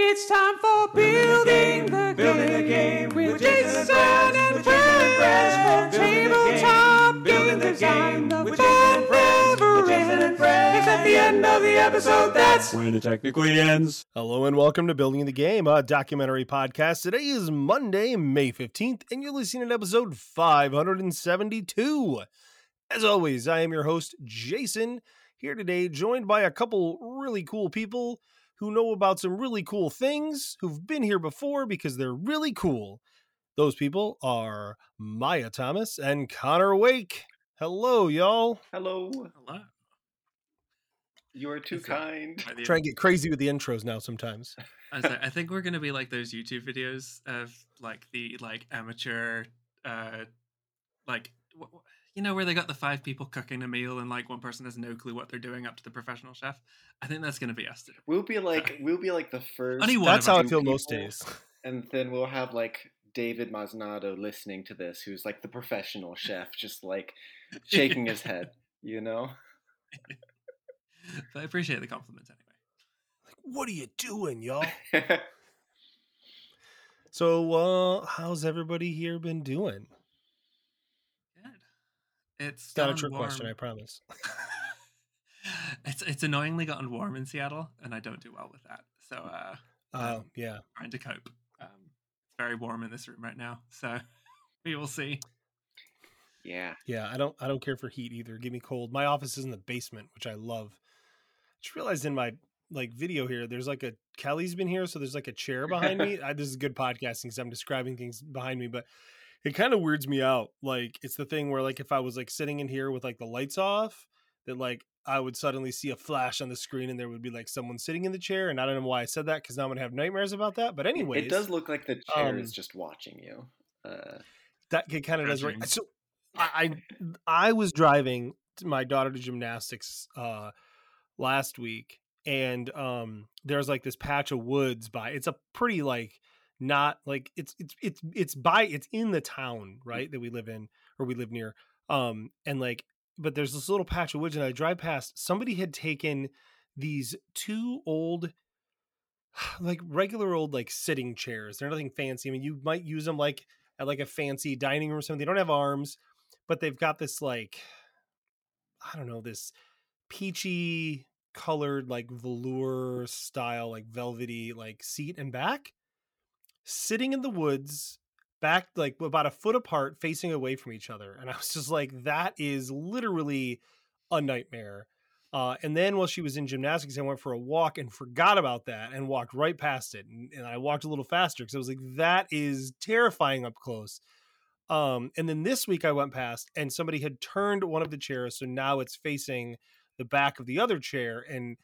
It's time for building the, Building the game game with with Jason Jason and and Brez, with Jason and Brez, Brez. game, Tabletop building the game The with fun Jason and Brez, never with Jason and ends. Brez. It's at the end of the episode. That's when it technically ends. Hello and welcome to Building the Game, a documentary podcast. Today is Monday, May 15th, and you're listening to episode 572. As always, I am your host, Jason, here today, joined by a couple really cool people who know about some really cool things, who've been here before because they're really cool. Those people are Maia Thomas and Connor Wake. Hello, y'all. Hello. Hello. You are too Is kind. By Try and get crazy with the intros now sometimes. I, like, I think we're gonna be like those YouTube videos of like the like amateur, uh, like wh- wh- you know where they got the five people cooking a meal and like one person has no clue what they're doing up to the professional chef. I think that's gonna be us today. We'll be like we'll be like the first Only one That's how I us. feel people- most days. and then we'll have like David Maznado listening to this, who's like the professional chef, just like shaking his head, you know? But I appreciate the compliment anyway. like What are you doing, y'all? So, uh, how's everybody here been doing? Good. It's It's not a gotten trick question, I promise. it's it's annoyingly gotten warm in Seattle, and I don't do well with that. So uh, Oh, yeah. trying to cope. Um, it's very warm in this room right now, so we will see. yeah. Yeah, I don't I don't care for heat either. Give me cold. My office is in the basement, which I love. I Just realized in my like video here, there's like a Kelly's been here, so there's like a chair behind me. I, this is good podcasting because I'm describing things behind me, but it kind of weirds me out. Like it's the thing where like if I was like sitting in here with like the lights off, that like I would suddenly see a flash on the screen and there would be like someone sitting in the chair. And I don't know why I said that because now I'm gonna have nightmares about that. But anyways, It does look like the chair um, is just watching you. Uh, that kind of does right. So I, I I was driving my daughter to gymnastics uh last week, and um there's like this patch of woods by. It's a pretty like not like it's it's it's it's by it's in the town right that we live in or we live near um and like but there's this little patch of woods and i drive past somebody had taken these two old like regular old like sitting chairs. They're nothing fancy. I mean you might use them like at like a fancy dining room or something. They don't have arms but they've got this like i don't know this peachy colored like velour style like velvety like seat and back sitting in the woods back like about a foot apart facing away from each other and i was just like that is literally a nightmare. Uh, and then while she was in gymnastics i went for a walk and forgot about that and walked right past it and, and i walked a little faster because i was like that is terrifying up close. Um, and then this week i went past and somebody had turned one of the chairs so now it's facing the back of the other chair and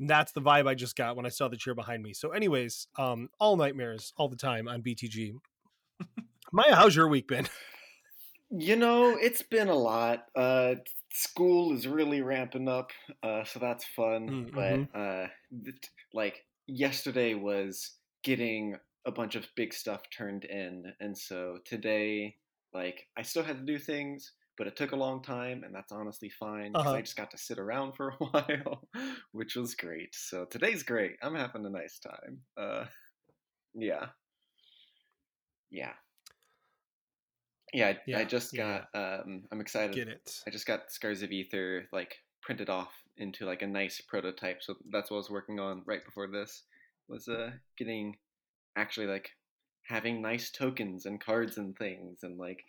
that's the vibe I just got when I saw the chair behind me. So, anyways, um, all nightmares all the time on BTG. Maia, how's your week been? you know, it's been a lot. Uh, school is really ramping up, uh, so that's fun. Mm, But uh, th- like yesterday was getting a bunch of big stuff turned in, and so today, like I still had to do things, but it took a long time, and that's honestly fine because Uh-huh. I just got to sit around for a while, which was great. So today's great. I'm having a nice time. Uh, yeah, yeah. Yeah, I, Yeah, I just yeah. got. Um, I'm excited. Get it? I just got Scars of Ether like printed off into like a nice prototype. So that's what I was working on right before this. Was uh getting actually like having nice tokens and cards and things and like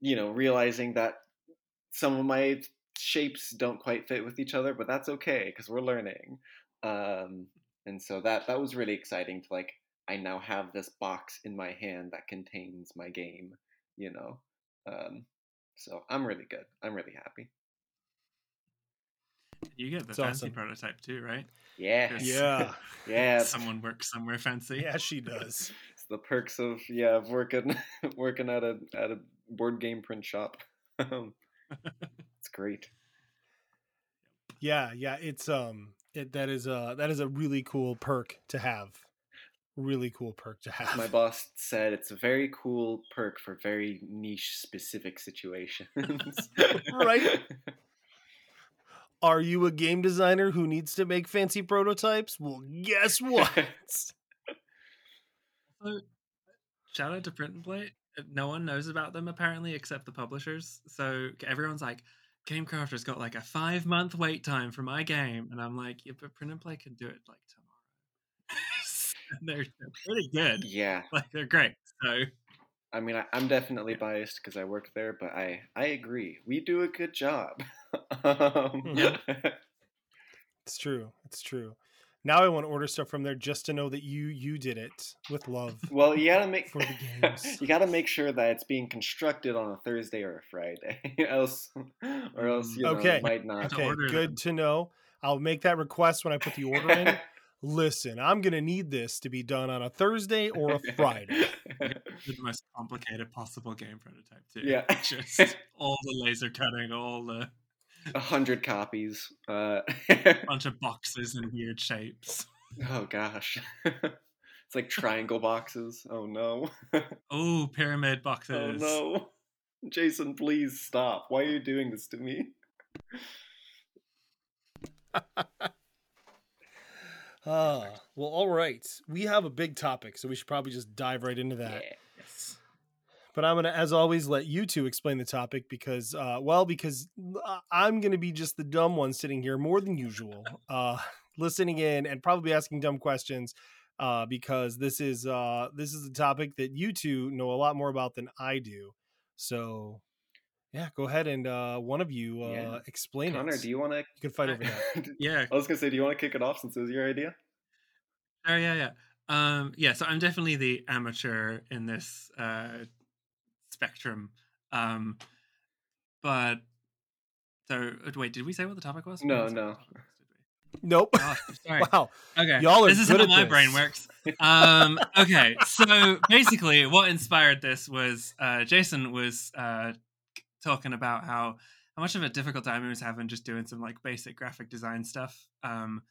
you know realizing that some of my shapes don't quite fit with each other, but that's okay because we're learning. Um, and so that that was really exciting to like I now have this box in my hand that contains my game. You know. Um, so I'm really good. I'm really happy. You get the It's fancy awesome. prototype too, right? Yeah, Yeah, yeah. Someone works somewhere fancy. yeah, she does. it's the perks of yeah of working working at a at a board game print shop. Um, it's great. Yeah, yeah. It's um, it that is a that is a really cool perk to have. Really cool perk to have. My boss said it's a very cool perk for very niche specific situations. Right. Are you a game designer who needs to make fancy prototypes? Well, guess what? shout out to Print and Play. No one knows about them apparently except the publishers. So everyone's like, Gamecrafter's got like a five month wait time for my game, and I'm like, yeah, but Print and Play can do it like tomorrow. And they're, they're pretty good. Yeah, Like they're great. So I mean, I, I'm definitely biased because I work there, but I I agree. We do a good job. um, Mhm. It's true. It's true. Now I want to order stuff from there just to know that you you did it with love. well, you gotta make For the games. you gotta make sure that it's being constructed on a Thursday or a Friday, else or else mm. you know, it might not. Okay, order good them. to know. I'll make that request when I put the order in. Listen, I'm gonna need this to be done on a Thursday or a Friday. the most complicated possible game prototype too. Yeah. Just all the laser cutting, all the A hundred copies. Uh, a bunch of boxes in weird shapes. oh gosh, it's like triangle boxes. Oh no. Oh, pyramid boxes. Oh no. Jason, please stop. Why are you doing this to me? Ah, well, all right. We have a big topic, so we should probably just dive right into that. Yes. But I'm gonna, as always, let you two explain the topic because, uh, well, because uh, I'm gonna be just the dumb one sitting here more than usual, uh, listening in and probably asking dumb questions, uh, because this is uh, this is a topic that you two know a lot more about than I do. So, yeah, go ahead and uh, one of you uh, Yeah. explain Connor, it. do you want to? You can fight over that. Yeah. I was gonna say, do you want to kick it off since it was your idea? Oh yeah, yeah. Um, yeah. So I'm definitely the amateur in this uh, spectrum. Um, but so uh, wait, did we say what the topic was? We No, didn't say what no. was. Nope. Gosh, sorry. Wow. Okay. Y'all are this is good how at my this. brain works. Um, okay. So basically, what inspired this was uh, Jason was uh, talking about how how much of a difficult time he was having just doing some like basic graphic design stuff. Um,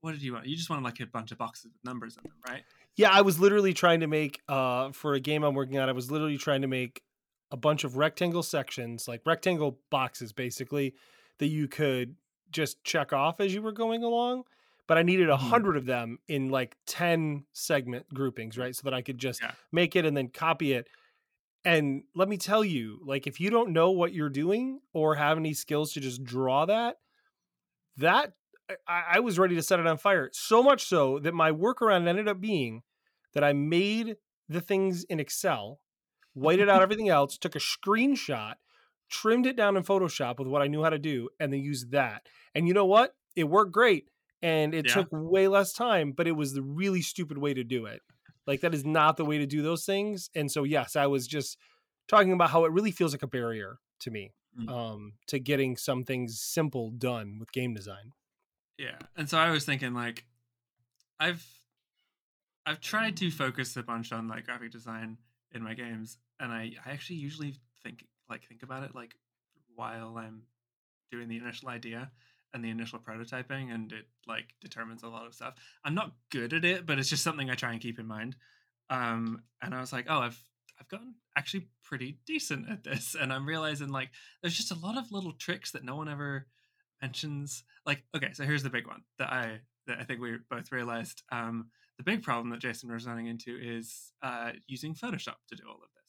what did you want? You just wanted like a bunch of boxes with numbers in them, right? Yeah, I was literally trying to make uh for a game I'm working on, I was literally trying to make a bunch of rectangle sections, like rectangle boxes basically, that you could just check off as you were going along. But I needed a Mhm. hundred of them in like 10 segment groupings, right? So that I could just Yeah. make it and then copy it. And let me tell you, like if you don't know what you're doing or have any skills to just draw that, that I, I was ready to set it on fire. So much so that my workaround ended up being that I made the things in Excel, whited out everything else, took a screenshot, trimmed it down in Photoshop with what I knew how to do, and then used that. And you know what? It worked great. And it Yeah. took way less time, but it was the really stupid way to do it. Like that is not the way to do those things. And so yes, I was just talking about how it really feels like a barrier to me Mm. um to getting some things simple done with game design. Yeah. And so I was thinking like I've I've tried to focus a bunch on like graphic design in my games and I, I actually usually think like think about it like while I'm doing the initial idea and the initial prototyping and it like determines a lot of stuff. I'm not good at it, but it's just something I try and keep in mind. Um and I was like, oh, I've I've gotten actually pretty decent at this and I'm realizing like there's just a lot of little tricks that no one ever mentions like okay so here's the big one that i that i think we both realized um the big problem that jason was running into is uh using photoshop to do all of this.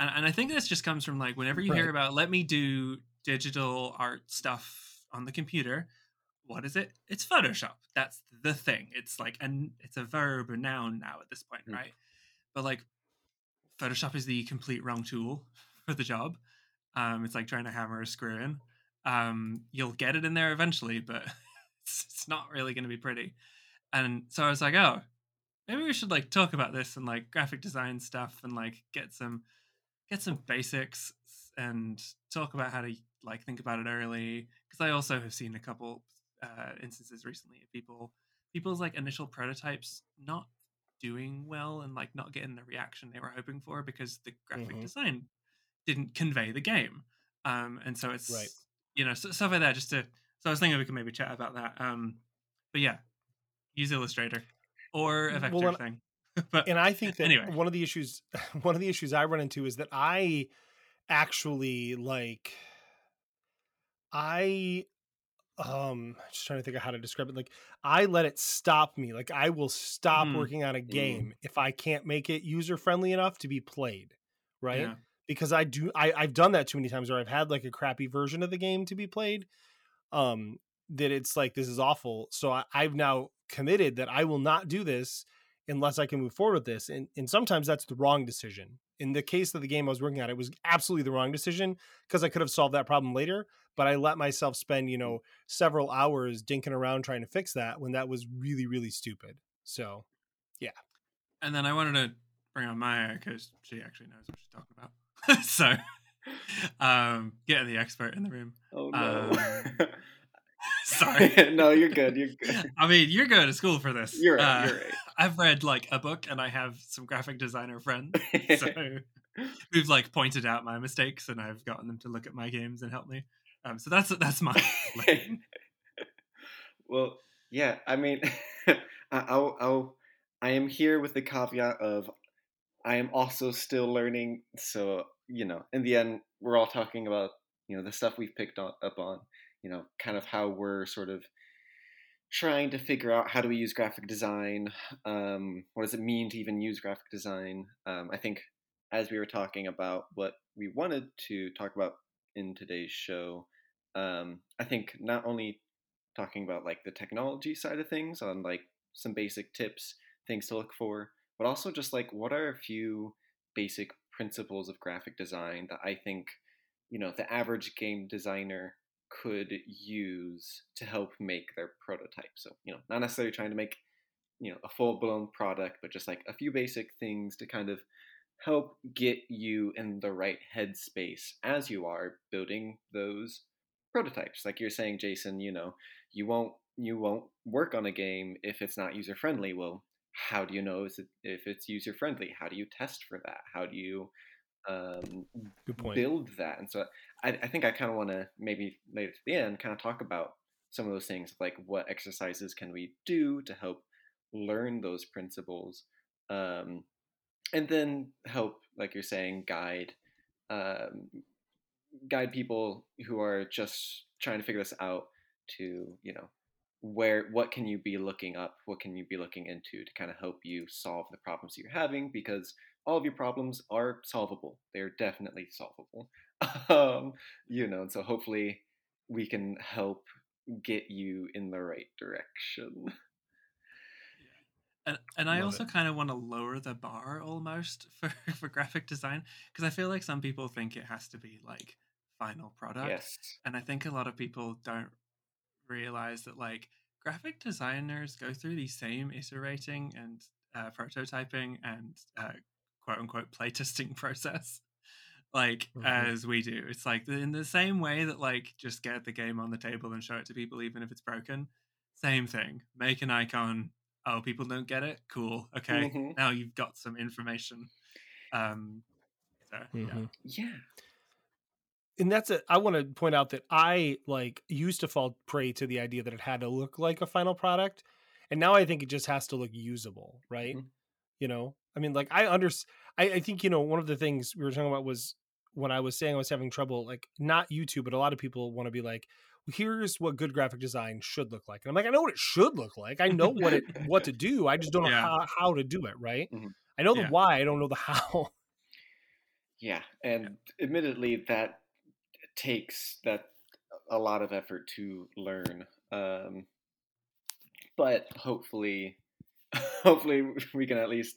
And, and i think this just comes from like whenever you hear about let me do digital art stuff on the computer what is it? It's photoshop. That's the thing. It's like and it's a verb or noun now at this point Mm. right? But like photoshop is the complete wrong tool for the job. Um it's like trying to hammer a screw in. Um you'll get it in there eventually but it's, it's not really going to be pretty and so i was like oh maybe we should like talk about this and like graphic design stuff and like get some get some basics and talk about how to like think about it early because i also have seen a couple uh instances recently of people people's like initial prototypes not doing well and like not getting the reaction they were hoping for because the graphic Mhm. design didn't convey the game um and so it's Right. you know stuff like that just to so i was thinking we could maybe chat about that um but yeah use illustrator or a Well, vector and- thing but and I think that Anyway. one of the issues one of the issues I run into is that I actually like I um just trying to think of how to describe it like i let it stop me like i will stop Mm. working on a game if i can't make it user friendly enough to be played right Yeah. because i do I, i've done that too many times where i've had like a crappy version of the game to be played um that it's like this is awful so I, i've now committed that i will not do this unless i can move forward with this and and sometimes that's the wrong decision in the case of the game i was working on it was absolutely the wrong decision because i could have solved that problem later but i let myself spend you know several hours dinking around trying to fix that when that was really really stupid so yeah. And then I wanted to bring on Maia because she actually knows what she's talking about. so, um, getting the expert in the room. Oh no. Um, Sorry. no, you're good. You're good. I mean, you're going to school for this. You're right. Uh, You're I've read like a book, and I have some graphic designer friends, right. so who've like pointed out my mistakes, and I've gotten them to look at my games and help me. Um, so that's that's my lane. well, yeah. I mean, I, I'll, I'll, I am here with the caveat of I am also still learning. So you know, in the end, we're all talking about you know the stuff we've picked on, up on. You know, kind of how we're sort of trying to figure out how do we use graphic design. Um, what does it mean to even use graphic design? Um, I think as we were talking about what we wanted to talk about in today's show, um, I think not only talking about like the technology side of things on like some basic tips, things to look for, but also just like what are a few basic principles of graphic design that I think you know the average game designer could use to help make their prototype. So you know, not necessarily trying to make you know a full blown product, but just like a few basic things to kind of help get you in the right headspace as you are building those prototypes. Like you're saying jason you know you won't you won't work on a game if it's not user friendly well how do you know is it, if it's user friendly how do you test for that? How do you um, build that? And so i, I think i kind of want to maybe later to the end kind of talk about some of those things like what exercises can we do to help learn those principles um, and then help like you're saying guide um, guide people who are just trying to figure this out to you know where what can you be looking up what can you be looking into to kind of help you solve the problems you're having because all of your problems are solvable. They're definitely solvable um, you know and so hopefully we can help get you in the right direction. And, and I Love also kind of want to lower the bar almost for, for graphic design because I feel like some people think it has to be like final product. yes. And I think a lot of people don't realize that like graphic designers go through the same iterating and uh, prototyping and uh, quote unquote playtesting process like Mhm. as we do. It's like in the same way that like just get the game on the table and show it to people even if it's broken. Same thing. Make an icon. Oh, people don't get it. Cool. Okay. Mhm. Now you've got some information. Um. So yeah. Mhm. yeah and that's it i want to point out that i like used to fall prey to the idea that it had to look like a final product and now i think it just has to look usable right Mhm. you know i mean like i under I, I think you know one of the things we were talking about was when i was saying i was having trouble like not youtube but a lot of people want to be like well, here's what good graphic design should look like and i'm like i know what it should look like i know what it what to do i just don't know Yeah. how, how to do it right Mhm. i know the why i don't know the how Yeah, and admittedly, that takes that a lot of effort to learn. Um, but hopefully, hopefully we can at least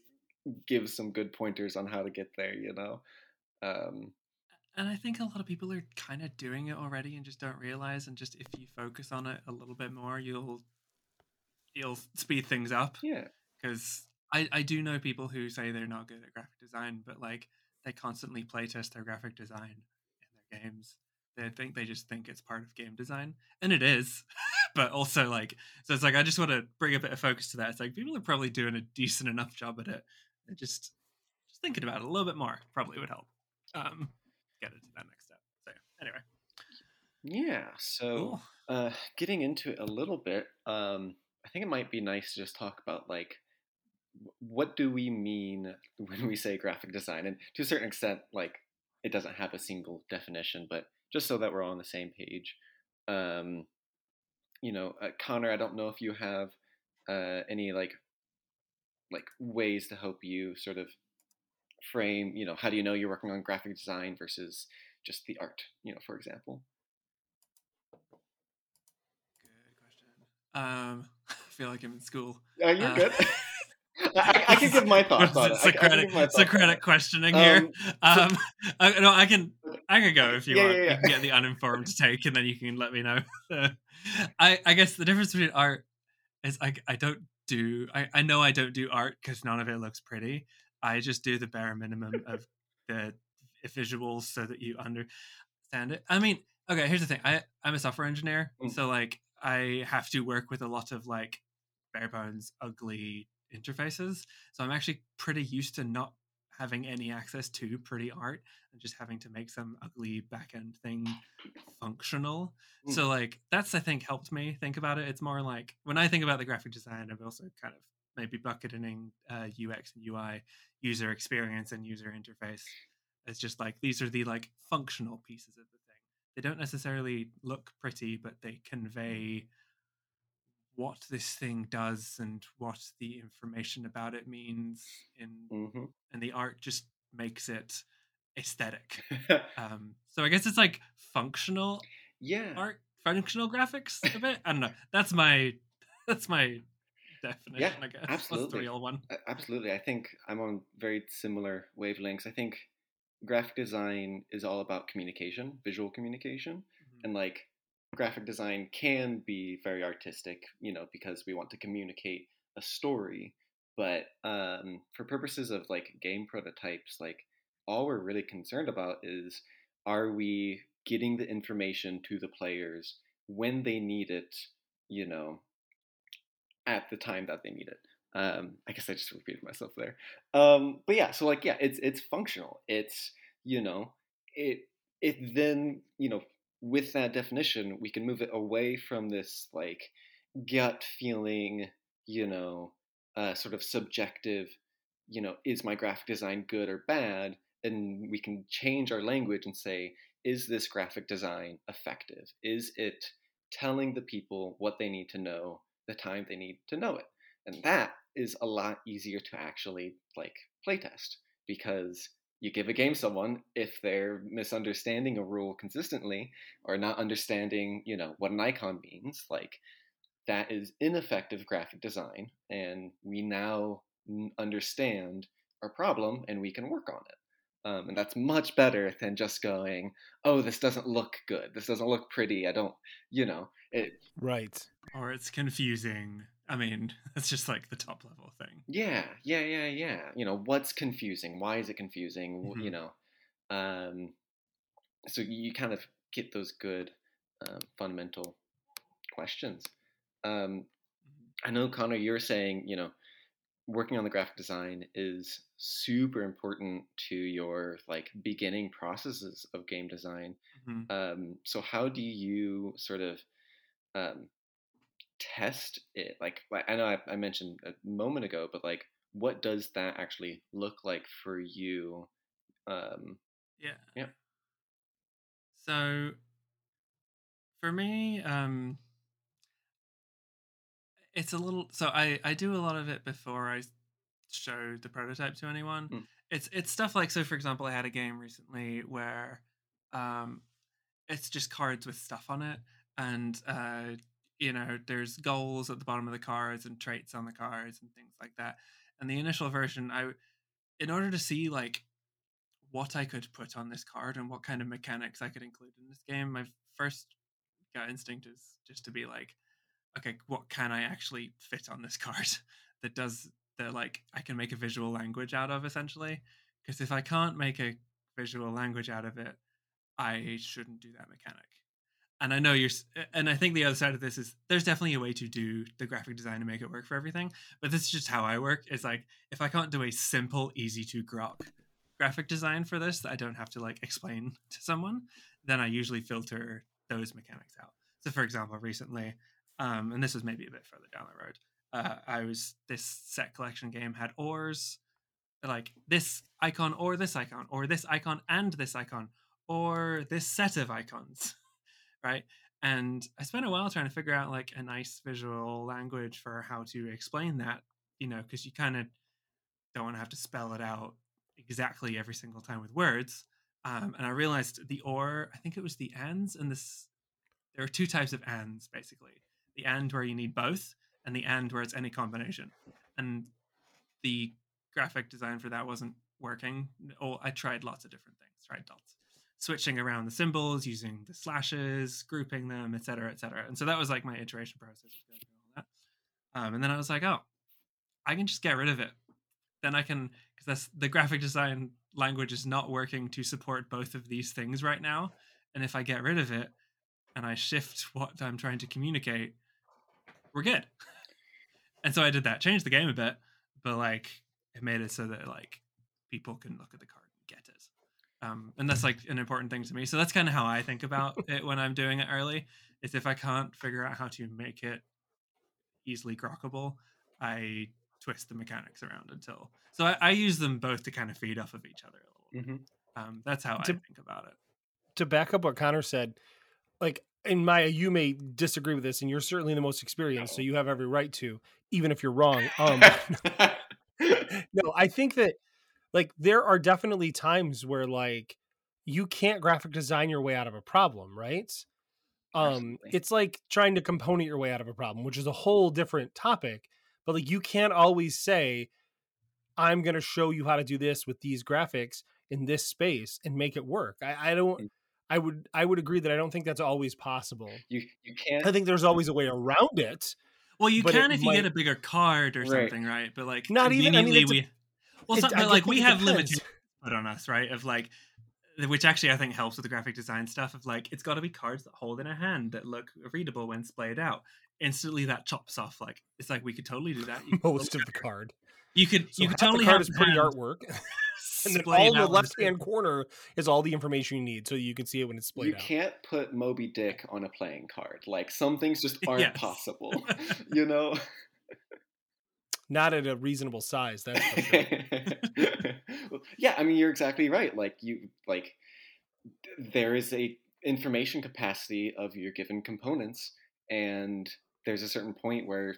give some good pointers on how to get there. You know, um, And I think a lot of people are kind of doing it already and just don't realize. And just if you focus on it a little bit more, you'll you'll speed things up. yeah, Because I I do know people who say they're not good at graphic design, but like they constantly playtest their graphic design in their games. They think they just think it's part of game design, and it is. but also like so, it's like I just want to bring a bit of focus to that. It's like people are probably doing a decent enough job at it. They're just just thinking about it a little bit more probably would help. Um, get it to that next step. So anyway, yeah. So. cool. Uh, getting into it a little bit, um, I think it might be nice to just talk about like what do we mean when we say graphic design, and to a certain extent, like it doesn't have a single definition, but just so that we're all on the same page. Um, you know, uh, Connor, I don't know if you have uh, any like like ways to help you sort of frame. You know, how do you know you're working on graphic design versus just the art? You know, for example. Good question. Um, I feel like I'm in school. Uh, you're Uh, good. I, I can give my thoughts on it. I, I Socratic, Socratic questioning here. Um, Um, I, no, I can, I can go if you Yeah, want. yeah, yeah. You can get the uninformed take, and then you can let me know. I, I guess the difference between art is I, I don't do, I, I know I don't do art because none of it looks pretty. I just do the bare minimum of the visuals so that you understand it. I mean, okay, here's the thing. I, I'm a software engineer, Mm. so like I have to work with a lot of like bare bones, ugly interfaces. So I'm actually pretty used to not having any access to pretty art and just having to make some ugly backend thing functional. Mm. So like that's I think helped me think about it. It's more like when I think about the graphic design, I've also kind of maybe bucketing uh, UX and UI, user experience and user interface. It's just like these are the like functional pieces of the thing. They don't necessarily look pretty, but they convey what this thing does and what the information about it means in hmm and the art just makes it aesthetic um so i guess it's like functional yeah. art functional graphics a bit i don't know that's my that's my definition i guess what's the absolutely. real one Absolutely. I think I'm on very similar wavelengths. I think graphic design is all about communication, visual communication. Mhm. And like graphic design can be very artistic, you know, because we want to communicate a story. But um, for purposes of like game prototypes, like all we're really concerned about is are we getting the information to the players when they need it, you know, at the time that they need it. Um, I guess I just repeated myself there. Um, but yeah, so like yeah, it's it's functional. It's you know it it then you know with that definition we can move it away from this like gut feeling you know uh, sort of subjective you know is my graphic design good or bad and we can change our language and say is this graphic design effective is it telling the people what they need to know the time they need to know it. And that is a lot easier to actually like playtest because you give a game someone if they're misunderstanding a rule consistently or not understanding you know what an icon means like that is ineffective graphic design and we now understand our problem and we can work on it um, and that's much better than just going oh this doesn't look good this doesn't look pretty i don't you know it Right. or it's confusing i mean it's just like the top level thing Yeah, yeah, yeah, yeah. You know, what's confusing? Why is it confusing? W You know, um, so you kind of get those good um, fundamental questions. Um, I know, Connor, you're saying, you know, working on the graphic design is super important to your like beginning processes of game design. Mhm. Um, so how do you sort of um, test it? Like, like, I know I, I mentioned a moment ago, but like, what does that actually look like for you? Um, Yeah. Yeah. So for me, um it's a little so I I do a lot of it before I show the prototype to anyone. Mm. It's it's stuff like so for example, I had a game recently where um it's just cards with stuff on it and uh you know there's goals at the bottom of the cards and traits on the cards and things like that and the initial version i in order to see like what i could put on this card and what kind of mechanics i could include in this game my first gut instinct is just to be like okay what can i actually fit on this card that does that like i can make a visual language out of essentially because if i can't make a visual language out of it I shouldn't do that mechanic. And I know you're, and I think the other side of this is there's definitely a way to do the graphic design and make it work for everything. But this is just how I work. It's like if I can't do a simple, easy to grok graphic design for this that I don't have to like explain to someone, then I usually filter those mechanics out. So, for example, recently, um, and this was maybe a bit further down the road, uh, I was this set collection game had ors, like this icon or this icon or this icon and this icon or this set of icons right And I spent a while trying to figure out like a nice visual language for how to explain that, you know, because you kind of don't want to have to spell it out exactly every single time with words. Um, and I realized the or, I think it was the ands, and this. There are two types of ands basically: the and where you need both, and the and where it's any combination. And the graphic design for that wasn't working. Oh, I tried lots of different things. Tried dots, switching around the symbols, using the slashes, grouping them, etc., etc. And so that was like my iteration process. Um, and then I was like, oh, I can just get rid of it. Then I can because that's the graphic design language is not working to support both of these things right now. And if I get rid of it and I shift what I'm trying to communicate, we're good. and so I did that, changed the game a bit, but like it made it so that like people can look at the card and get it. Um, and that's like an important thing to me. So that's kind of how I think about it when I'm doing it early. Is if I can't figure out how to make it easily grokkable, I twist the mechanics around until. So I, I use them both to kind of feed off of each other a little. Mhm. Um, that's how To- I think about it. to back up what Connor said, like in Maia, you may disagree with this, and you're certainly the most experienced, so you have every right to, even if you're wrong. Um, no, I think that like there are definitely times where like you can't graphic design your way out of a problem, right? Um, it's like trying to component your way out of a problem, which is a whole different topic. But like you can't always say, "I'm going to show you how to do this with these graphics in this space and make it work." I, I don't. I would. I would agree that I don't think that's always possible. you you can't I think there's always a way around it. Well, you can if you get a bigger card or Right. something, right? But like Not even- I mean, conveniently it's a- we well, it- but like we have depends. limitations put on us, right? Of like, which actually I think helps with the graphic design stuff. Of like, it's got to be cards that hold in a hand that look readable when splayed out. Instantly, that chops off. Like, it's like we could totally do that. You could Most of the card. You could So you could totally the card have is pretty hand artwork, and then splayed all the left hand corner is all the information you need, so you can see it when it's splayed you out. can't put Moby Dick on a playing card. Like some things just aren't Yes. possible. You know. Not at a reasonable size. That's for sure. Yeah, I mean you're exactly right. Like you like there is a information capacity of your given components and there's a certain point where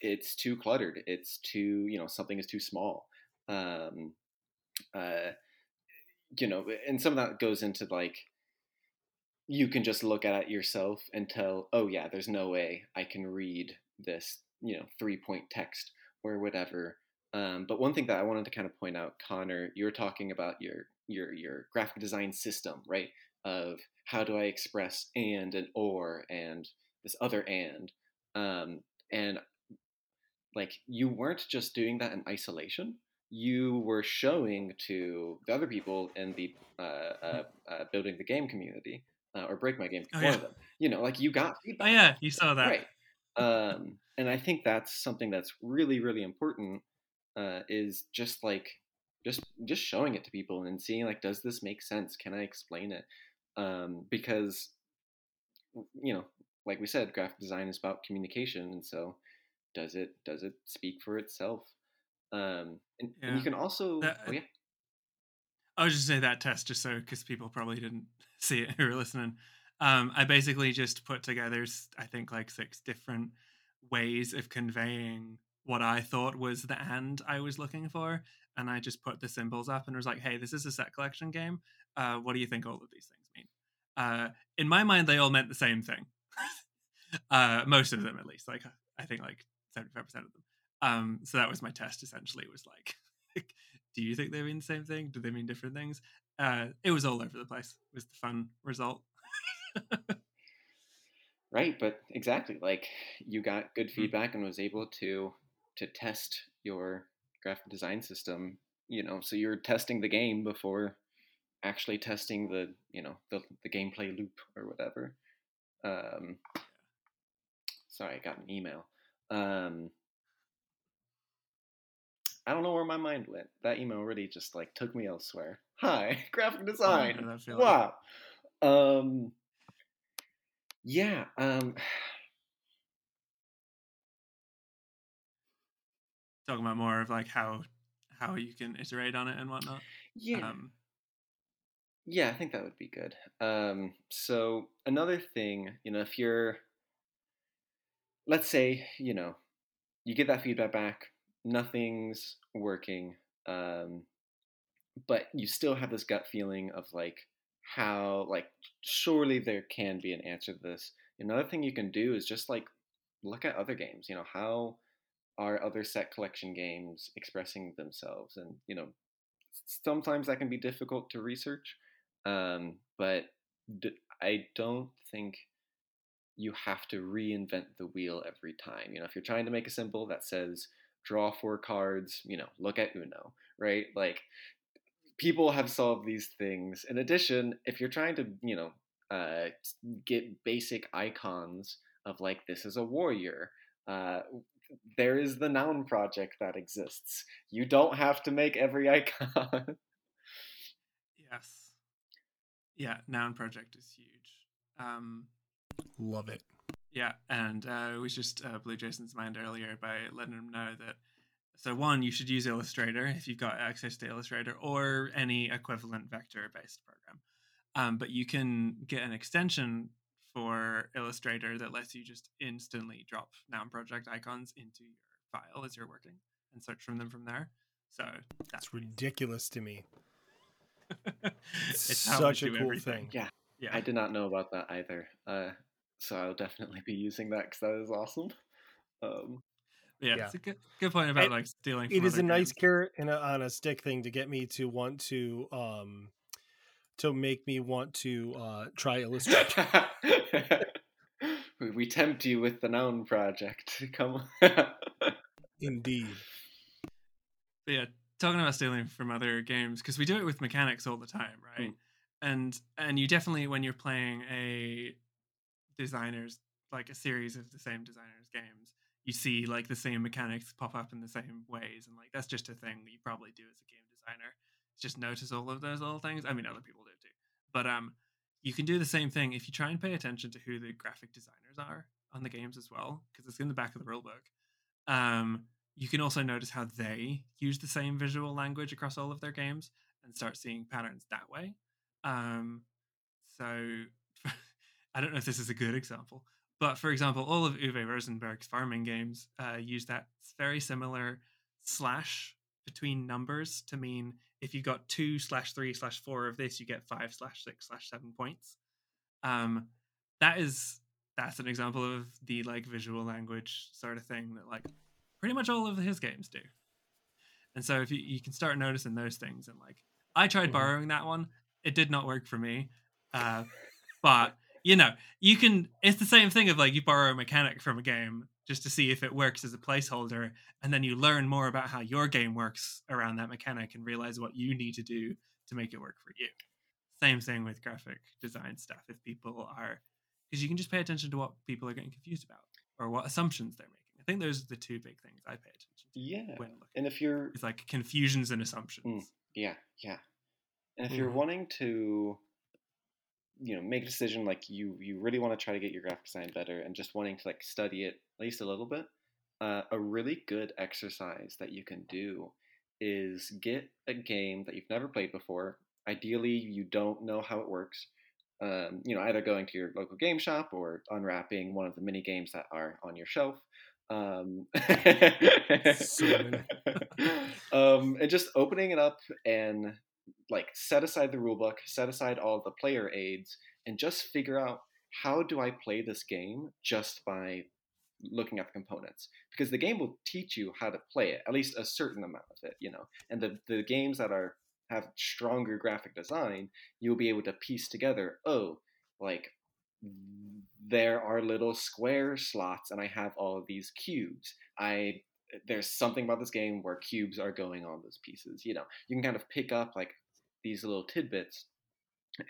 it's too cluttered. It's too, you know, something is too small. Um uh you know, and some of that goes into like you can just look at it yourself and tell, oh yeah, there's no way I can read this, you know, three point text or whatever. Um, but one thing that I wanted to kind of point out, Connor, you were talking about your your your graphic design system, right? Of how do I express and and or and this other and, um, and like you weren't just doing that in isolation. You were showing to the other people in the uh, uh, uh, building the game community uh, or break my game, Oh, one yeah. of them. You know, like you got Oh yeah, you saw that. Right. Um, and I think that's something that's really, really important. Uh, is just like just just showing it to people and seeing like, does this make sense? Can I explain it? Um, because you know, like we said, graphic design is about communication, and so does it does it speak for itself? Um, and, and you can also That- oh yeah I was just say that test just so because people probably didn't see it who were listening. Um, I basically just put together, I think, like six different ways of conveying what I thought was the end I was looking for, and I just put the symbols up and was like, "Hey, this is a set collection game. Uh, what do you think all of these things mean?" Uh, in my mind, they all meant the same thing. uh, most of them, at least. Like I think, like seventy-five percent of them. Um, so that was my test. Essentially, It was like, do you think they mean the same thing? Do they mean different things? Uh, it was all over the place. It was the fun result. Right, but exactly. Like you got good Mhm. feedback and was able to to test your graphic design system, you know, so you're testing the game before actually testing the, you know, the the gameplay loop or whatever. Um sorry, I got an email. Um I don't know where my mind went. That email really just like took me elsewhere. Hi, graphic design. know that feeling. Wow. Um yeah, um Talking about more of like how how you can iterate on it and whatnot. yeah. Um, Yeah, I think that would be good. Um, so another thing, you know, if you're, let's say, you know, you get that feedback back, nothing's working, um, but you still have this gut feeling of like how, like, surely there can be an answer to this. Another thing you can do is just like look at other games. You know, how are other set collection games expressing themselves? And you know, sometimes that can be difficult to research, um, but d- I don't think you have to reinvent the wheel every time. You know, if you're trying to make a symbol that says draw four cards, you know, look at Uno, right? Like people have solved these things. In addition, if you're trying to, you know, uh, get basic icons of like this is a warrior. Uh, there is the noun project that exists. You don't have to make every icon. Yes. Yeah, noun project is huge. Um, Love it. Yeah, and uh, we just uh, blew Jason's mind earlier by letting him know that. So one, you should use Illustrator if you've got access to Illustrator or any equivalent vector-based program. Um, but you can get an extension for Illustrator that lets you just instantly drop noun project icons into your file as you're working and search from them from there. So that's That's ridiculous to me. it's Such a cool everything. thing. Yeah. Yeah. I did not know about that either. Uh, so I'll definitely be using that because that is awesome. Um, yeah, Yeah. it's a good, good point about It- like stealing. It is a other nice games. carrot and a, on a stick thing to get me to want to um to make me want to uh try Illustrator. we, we tempt you with the noun project. Come. Indeed. But yeah, talking about stealing from other games because we do it with mechanics all the time, right? Mm. And and you definitely when you're playing a designer's like a series of the same designer's games, you see like the same mechanics pop up in the same ways, and like that's just a thing that you probably do as a game designer. Just notice all of those little things. I mean, other people do too, but um, you can do the same thing if you try and pay attention to who the graphic designers are on the games as well, because it's in the back of the rulebook. Um, you can also notice how they use the same visual language across all of their games and start seeing patterns that way. Um, so I don't know if this is a good example, but for example, all of Uwe Rosenberg's farming games uh, use that very similar slash between numbers to mean if you got two slash three slash four of this, you get five slash six slash seven points. Um, that is that's an example of the like visual language sort of thing that like pretty much all of his games do. And so if you, you can start noticing those things and like I tried Mhm. borrowing that one, it did not work for me. Uh, but you know, you can it's the same thing of like you borrow a mechanic from a game just to see if it works as a placeholder and then you learn more about how your game works around that mechanic and realize what you need to do to make it work for you. Same thing with graphic design stuff if people are because you can just pay attention to what people are getting confused about or what assumptions they're making. I think those are the two big things I pay attention to yeah. when looking. And if you're It's like confusions and assumptions. Yeah, yeah. And if you're Mhm. wanting to, you know, make a decision like you you really want to try to get your graphic design better and just wanting to like study it at least a little bit, uh, a really good exercise that you can do is get a game that you've never played before. Ideally, you don't know how it works. Um, you know, either going to your local game shop or unwrapping one of the mini games that are on your shelf. Um, um, and just opening it up and like set aside the rulebook, set aside all the player aids, and just figure out how do I play this game just by looking at the components? Because the game will teach you how to play it at least a certain amount of it you know? And the the games that are have stronger graphic design you'll be able to piece together oh like there are little square slots and i have all these cubes. I there's something about this game where cubes are going on those pieces you know? You can kind of pick up like these little tidbits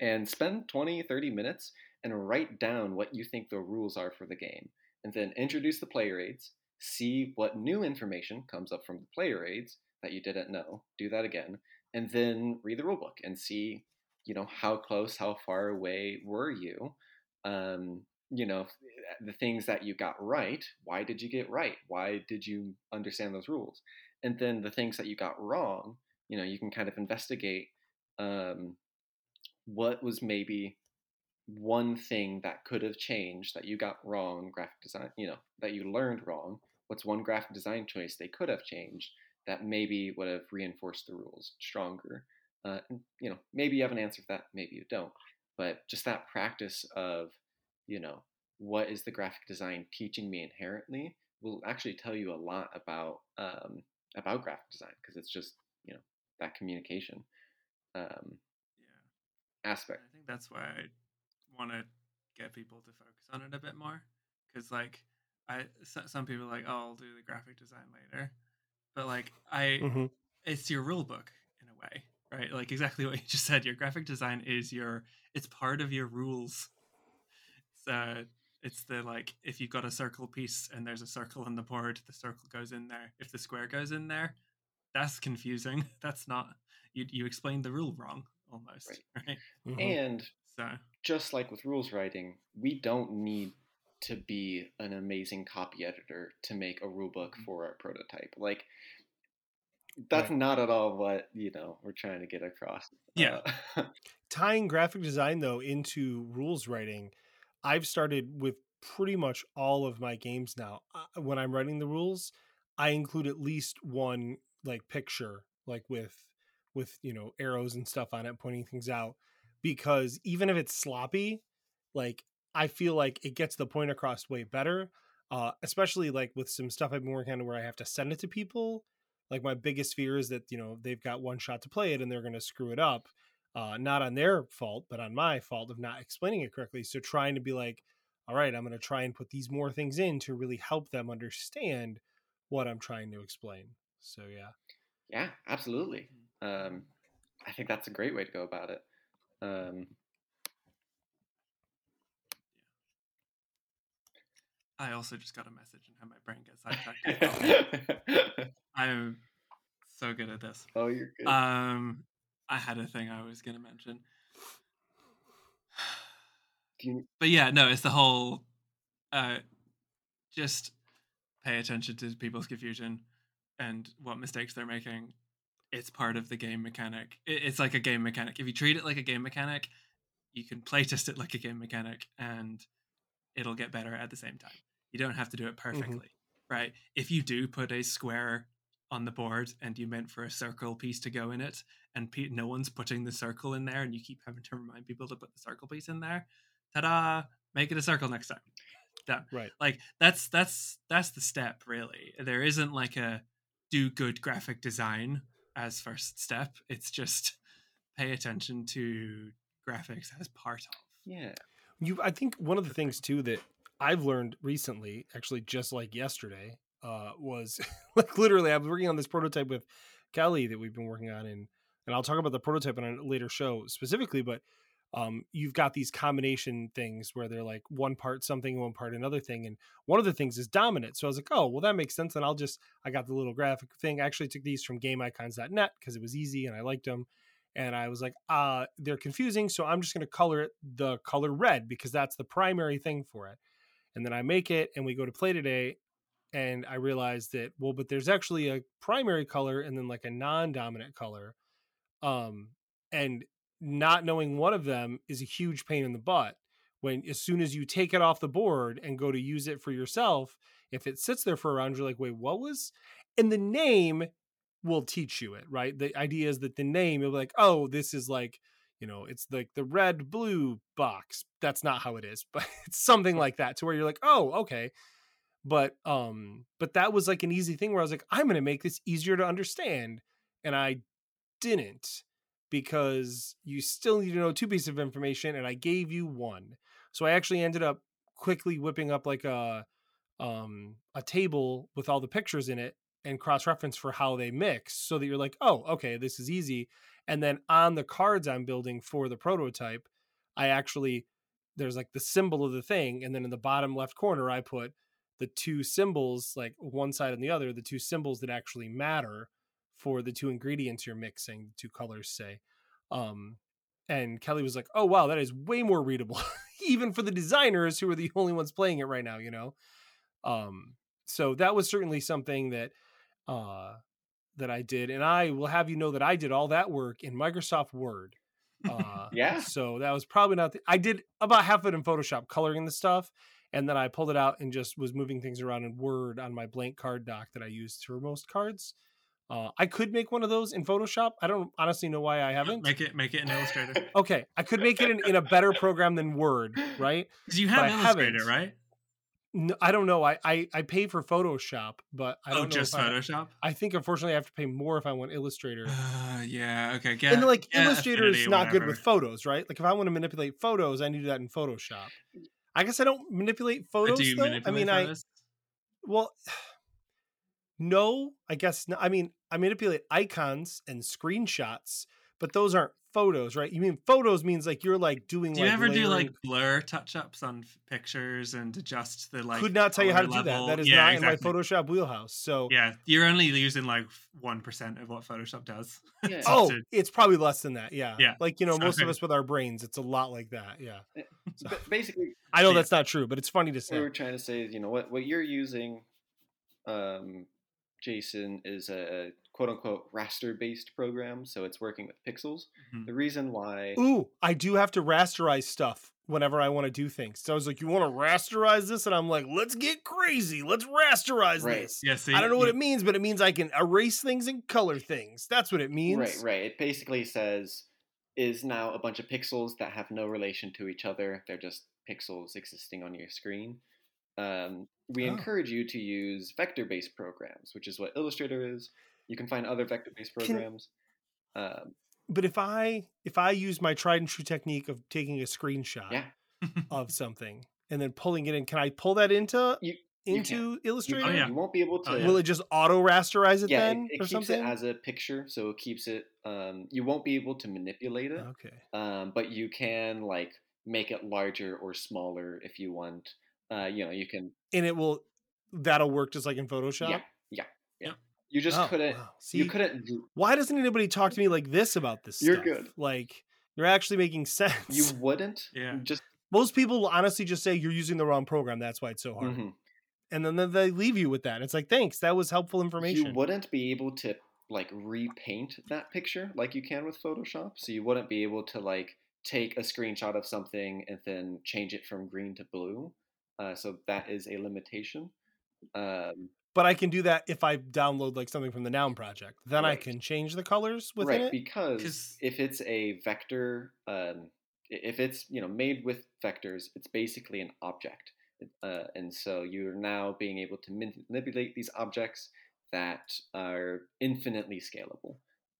and spend 20 30 minutes and write down what you think the rules are for the game and then introduce the player aids see what new information comes up from the player aids that you didn't know do that again and then read the rulebook and see you know how close how far away were you um, you know the things that you got right why did you get right why did you understand those rules and then the things that you got wrong you know you can kind of investigate um, what was maybe one thing that could have changed that you got wrong graphic design, you know, that you learned wrong? What's one graphic design choice they could have changed that maybe would have reinforced the rules stronger? Uh, and, you know, maybe you have an answer for that, maybe you don't. But just that practice of, you know, what is the graphic design teaching me inherently will actually tell you a lot about um, about graphic design because it's just you know that communication um, Yeah. aspect. I think that's why I want to get people to focus on it a bit more, because like I so- some people are like, oh, I'll do the graphic design later, but like I, hmm it's your rule book in a way, right? Like exactly what you just said. Your graphic design is your, it's part of your rules. So it's the like if you've got a circle piece and there's a circle on the board, the circle goes in there. If the square goes in there, that's confusing. That's not you. You explained the rule wrong almost, right? hmm And So just like with rules writing, we don't need to be an amazing copy editor to make a rule book Mhm. for our prototype. Like that's Right. not at all what you know we're trying to get across. Yeah. Uh, tying graphic design though into rules writing i've started with pretty much all of my games now Uh, when i'm writing the rules i include at least one like picture like with with you know arrows and stuff on it pointing things out because even if it's sloppy like i feel like it gets the point across way better uh especially like with some stuff i've been working on where i have to send it to people like my biggest fear is that you know they've got one shot to play it and they're going to screw it up uh, not on their fault, but on my fault of not explaining it correctly. So trying to be like, all right, I'm going to try and put these more things in to really help them understand what I'm trying to explain. So yeah, yeah, absolutely. Um, I think that's a great way to go about it. Um, I also just got a message and how my brain gets sidetracked. I'm so good at this. oh, you're good. Um, I had a thing I was gonna mention, you- but yeah, no, it's the whole. Uh, just pay attention to people's confusion and what mistakes they're making. It's part of the game mechanic. It's like a game mechanic. If you treat it like a game mechanic, you can playtest it like a game mechanic, and it'll get better at the same time. You don't have to do it perfectly, right? If you do put a square on the board and you meant for a circle piece to go in it, and pe- no one's putting the circle in there, and you keep having to remind people to put the circle piece in there, ta-da! Make it a circle next time. Done. right. Like that's that's that's the step really. There isn't like a do good graphic design as first step. It's just pay attention to graphics as part of. yeah. You, I think one of the things too that I've learned recently, actually just like yesterday, uh, was like literally I was working on this prototype with Kelly that we've been working on, and and I'll talk about the prototype on a later show specifically, but um, you've got these combination things where they're like one part something, one part another thing, and one of the things is dominant. So I was like, oh, well, that makes sense. And I'll just I got the little graphic thing. I actually took these from GameIcons.net because it was easy and I liked them. And I was like, uh, they're confusing, so I'm just going to color it the color red because that's the primary thing for it. And then I make it, and we go to play today, and I realized that well, but there's actually a primary color and then like a non-dominant color, um, and not knowing one of them is a huge pain in the butt. When as soon as you take it off the board and go to use it for yourself, if it sits there for a round, you're like, wait, what was? And the name will teach you it, right? The idea is that the name, you'll be like, oh, this is like, you know, it's like the red blue box. That's not how it is, but it's something like that to where you're like, oh, okay. But um, but that was like an easy thing where I was like, I'm gonna make this easier to understand. And I didn't because you still need to know two pieces of information, and I gave you one. So I actually ended up quickly whipping up like a um a table with all the pictures in it and cross reference for how they mix so that you're like, oh, okay, this is easy. And then on the cards I'm building for the prototype, I actually there's like the symbol of the thing, and then in the bottom left corner I put the two symbols, like one side and the other, the two symbols that actually matter for the two ingredients you're mixing, the two colors say. Um and Kelly was like, "Oh wow, that is way more readable, even for the designers who are the only ones playing it right now." You know, um, so that was certainly something that uh, that I did, and I will have you know that I did all that work in Microsoft Word. Uh, Yeah. So that was probably not. The, I did about half of it in Photoshop, coloring the stuff, and then I pulled it out and just was moving things around in Word on my blank card doc that I use for most cards. Uh, I could make one of those in Photoshop. I don't honestly know why I haven't. Make it make it an Illustrator Okay, I could make it in, in a better program than Word, right? because you have I Illustrator, right? No, I don't know. I, I I pay for Photoshop, but I don't oh, know just if I- Photoshop. I think unfortunately I have to pay more if I want Illustrator. Uh, yeah. Okay. Get, and like Illustrator is not good with photos, right? Like if I want to manipulate photos, I need to do that in Photoshop. I guess I don't manipulate photos. do you though. manipulate I mean, I photos? well, no, I guess no, I mean I manipulate icons and screenshots, but those aren't photos, right? You mean photos means like you're like doing. Do you like, ever do like blur touch ups on f- pictures and adjust the like? Could not tell you how to color do that. That is Yeah, not exactly. in my Photoshop wheelhouse. So Yeah, you're only using like one percent of what Photoshop does. Yeah. Oh, it's probably less than that. Yeah. Yeah. Like, you know, most of us with our brains, it's a lot like that. Yeah. Ba- basically, I know Yeah. that's not true, but it's funny to say. we're trying to say you know, what what you're using, um, Jason, is a quote unquote raster based program, so it's working with pixels. Mhm. The reason why, Ooh, I do have to rasterize stuff whenever I want to do things. So I was like, you want to rasterize this? And I'm like, let's get crazy. Let's rasterize Right. this. Yeah, see, I don't know what you- it means, but it means I can erase things and color things. That's what it means. right, right, it basically says is now a bunch of pixels that have no relation to each other. They're just pixels existing on your screen. Um, we Oh. encourage you to use vector-based programs, which is what Illustrator is. You can find other vector-based Can- programs. Um, But if I if I use my tried and true technique of taking a screenshot yeah, of something and then pulling it in, can I pull that into You- you into you, Illustrator? Oh, yeah. you won't be able to. Oh, yeah. Will it just auto rasterize it yeah, then it, it or keeps something? it as a picture, so it keeps it. Um, you won't be able to manipulate it, okay. um, but you can like make it larger or smaller if you want. Uh, you know, you can. And it will that'll work just like in Photoshop. Yeah, yeah, yeah. You just Oh, couldn't. wow. See, you couldn't. do- why doesn't anybody talk to me like this about this You're stuff? good. Like you're actually making sense. You wouldn't. Yeah. Just. Most people will honestly just say you're using the wrong program. That's why it's so hard. mhm. And then they leave you with that. It's like, thanks, that was helpful information. You wouldn't be able to like repaint that picture like you can with Photoshop. So you wouldn't be able to like take a screenshot of something and then change it from green to blue. Uh, so that is a limitation. Um, but I can do that if I download like something from the Noun project. Then I can change the colors within right, it. because if it's a vector, um, if it's you know made with vectors, it's basically an object, uh, and so you're now being able to manipulate these objects that are infinitely scalable,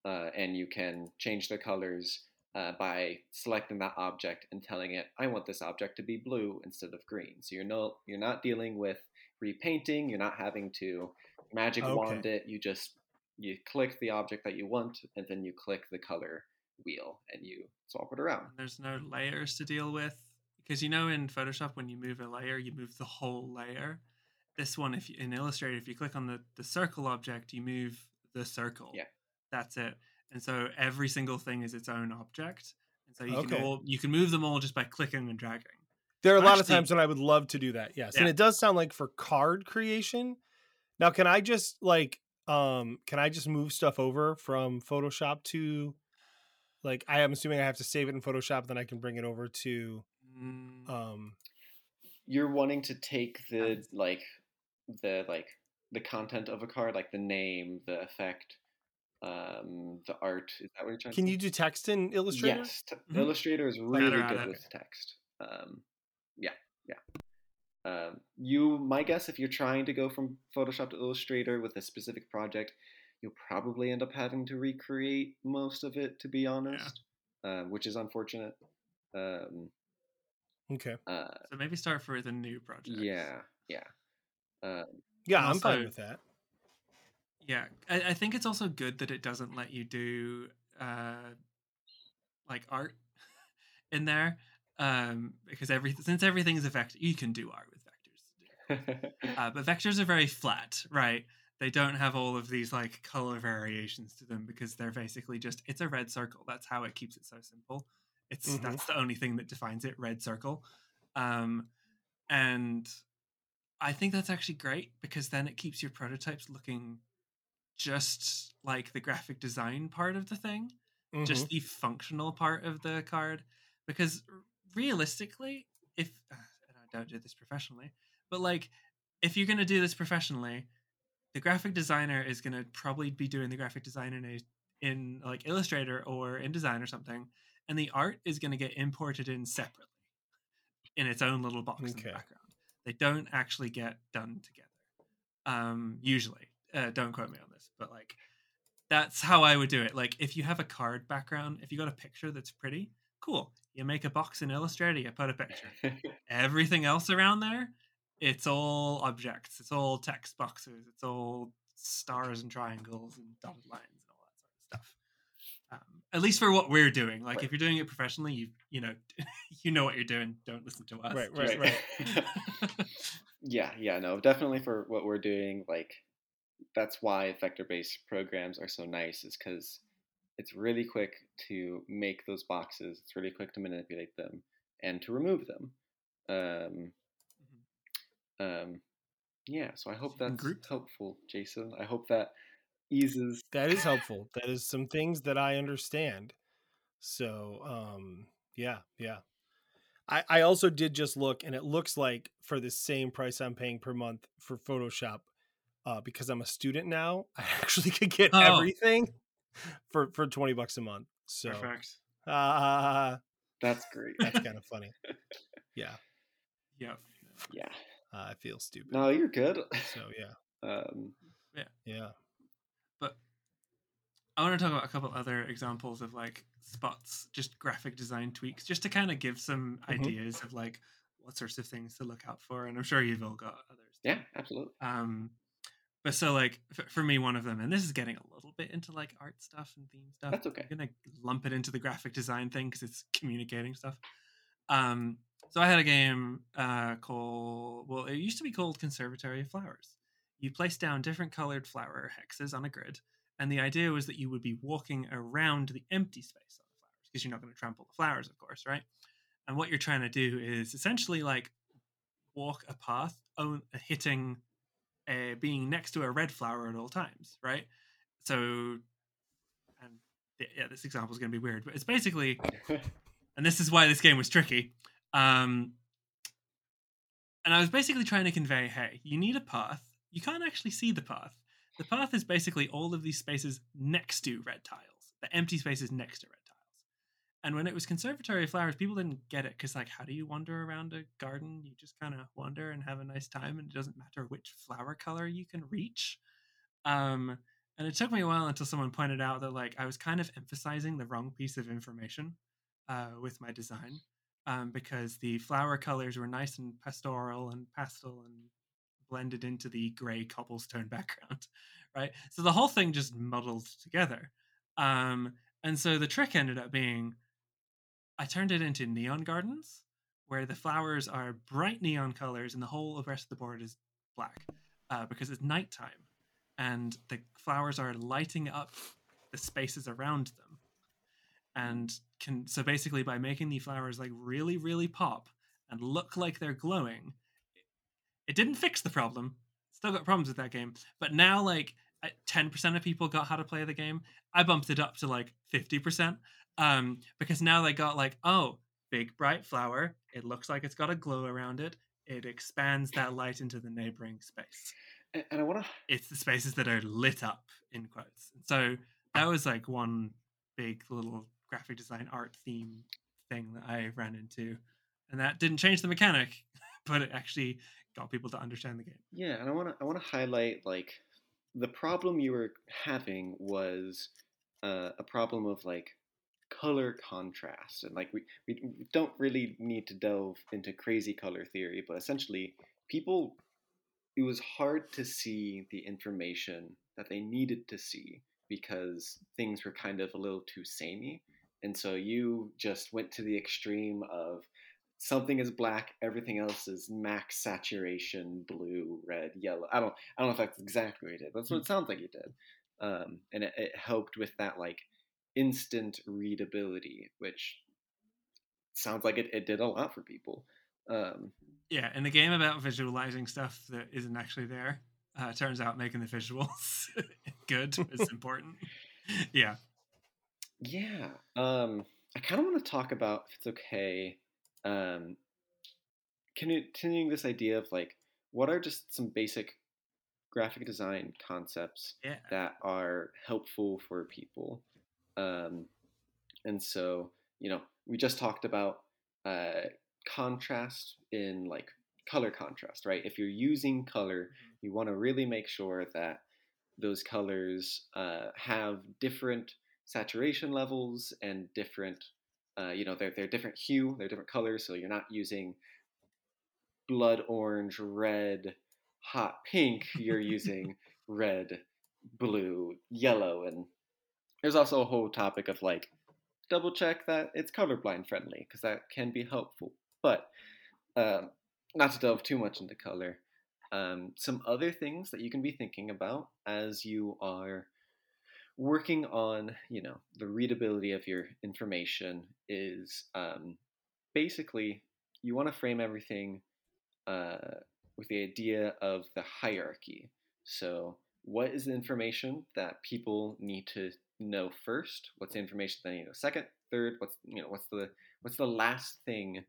uh, and you can change their colors uh, by selecting that object and telling it, "I want this object to be blue instead of green." So you're no, you're not dealing with repainting. You're not having to magic Okay. wand it. You just you click the object that you want, and then you click the color wheel, and you swap it around. there's no layers to deal with because you know in Photoshop when you move a layer, you move the whole layer. This one, if you, in Illustrator, if you click on the the circle object, you move the circle. Yeah. that's it. And so every single thing is its own object, and so you Okay. can all you can move them all just by clicking and dragging. There are a lot of times when I would love to do that. Yes. And it does sound like for card creation. Now, can I just like um can I just move stuff over from Photoshop to like I am assuming I have to save it in Photoshop, then I can bring it over to Mm, um You're wanting to take the like the like the content of a card, like the name, the effect, um, the art. Is that what you're trying? To Can to you do text in Illustrator? Yes, t- Mhm. Illustrator is really Better good it. with text. Um, yeah, yeah. Um, you, my guess, if you're trying to go from Photoshop to Illustrator with a specific project, you'll probably end up having to recreate most of it, to be honest, um, which is unfortunate. Um, Okay. uh, so maybe start for the new project. yeah, yeah. Um, Yeah, I'm fine with that. Yeah, I, I think it's also good that it doesn't let you do uh, like art in there, um, because every since everything is a vector, you can do art with vectors. Uh, but vectors are very flat, right? They don't have all of these like color variations to them because they're basically just it's a red circle. That's how it keeps it so simple. It's Mhm. that's the only thing that defines it, red circle. Um, and I think that's actually great because then it keeps your prototypes looking just like the graphic design part of the thing. just the functional part of the card because realistically if uh, and i don't do this professionally but like if you're going to do this professionally the graphic designer is going to probably be doing the graphic design in a in like illustrator or indesign or something and the art is going to get imported in separately in its own little box in the background. They don't actually get done together um usually uh, don't quote me on this but like that's how i would do it. Like if you have a card background if you got a picture that's pretty cool. You make a box in illustrator you put a picture. Everything else around there it's all objects it's all text boxes it's all stars and triangles and dotted lines and all that sort of stuff. Um, at least for what we're doing. Like if you're doing it professionally you you know you know what you're doing. Don't listen to us. Right, right, Right. right. yeah, yeah, no, definitely for what we're doing, like that's why vector-based programs are so nice, is because it's really quick to make those boxes. It's really quick to manipulate them and to remove them. Um, um, yeah, so I hope that's group. helpful, Jason. I hope that eases. That is helpful. That is some things that I understand. So, um, yeah, yeah. I, I also did just look, and it looks like for the same price I'm paying per month for Photoshop, uh, because I'm a student now, I actually could get Oh. everything for for twenty bucks a month. So, perfect uh, That's great. that's kind of funny. Yeah, yeah yeah. uh, I feel stupid. No, you're good. So yeah, Um, yeah. but I want to talk about a couple other examples of like spots, just graphic design tweaks, just to kind of give some Mhm. ideas of like what sorts of things to look out for. And I'm sure you've all got others. yeah, absolutely. Um, but so like f- for me, one of them, and this is getting a little bit into like art stuff and theme stuff. That's okay. I'm gonna lump it into the graphic design thing because it's communicating stuff. Um, so I had a game uh, called well, it used to be called Conservatory of Flowers. You place down different colored flower hexes on a grid, and the idea was that you would be walking around the empty space on the flowers because you're not going to trample the flowers, of course, right? And what you're trying to do is essentially like walk a path, own, hitting, uh, being next to a red flower at all times, right? So, and yeah, this example is going to be weird, but it's basically and this is why this game was tricky. Um, and I was basically trying to convey, hey, you need a path. You can't actually see the path. The path is basically all of these spaces next to red tiles, the empty spaces next to red tiles. And when it was Conservatory of Flowers, people didn't get it because, like, how do you wander around a garden? You just kind of wander and have a nice time, and it doesn't matter which flower color you can reach. Um, and it took me a while until someone pointed out that, like, I was kind of emphasizing the wrong piece of information uh, with my design um, because the flower colors were nice and pastoral and pastel and blended into the gray cobblestone background, right? So the whole thing just muddled together. Um, and so the trick ended up being I turned it into neon gardens where the flowers are bright neon colors and the whole of the rest of the board is black uh, because it's nighttime and the flowers are lighting up the spaces around them and can so basically by making the flowers like really really pop and look like they're glowing it didn't fix the problem. Still got problems with that game but now like uh, 10% of people got how to play the game. I bumped it up to like 50% um because now they got like oh big bright flower it looks like it's got a glow around it it expands that light into the neighboring space and, and I want to it's the spaces that are lit up in quotes. So that was like one big little graphic design art theme thing that I ran into. And that didn't change the mechanic, but it actually got people to understand the game. Yeah, and I want to I want to highlight like the problem you were having was uh, a problem of like color contrast and like we, we don't really need to delve into crazy color theory but essentially people it was hard to see the information that they needed to see because things were kind of a little too samey and so you just went to the extreme of something is black, everything else is max saturation, blue, red, yellow. I don't, I don't know if that's exactly what you did, but that's what it sounds like you did. Um, and it, it helped with that like instant readability, which sounds like it, it did a lot for people. Um, Yeah, in the game about visualizing stuff that isn't actually there, uh, turns out making the visuals good is important. yeah. Yeah. Um, I kind of want to talk about, if it's okay, um, continuing this idea of like, what are just some basic graphic design concepts Yeah. that are helpful for people. Um, and so, you know, we just talked about uh, contrast in like color contrast, right? If you're using color, you want to really make sure that those colors uh, have different saturation levels and different, uh, you know, they're, they're different hue, they're different colors. So you're not using blood orange, red, hot pink, you're using red, blue, yellow, and there's also a whole topic of like double check that it's colorblind friendly because that can be helpful. But um, not to delve too much into color, um, some other things that you can be thinking about as you are working on, you know, the readability of your information is um, basically you want to frame everything uh, with the idea of the hierarchy. So, what is the information that people need to know first? What's the information they need to know second, third? What's you know what's the what's the last thing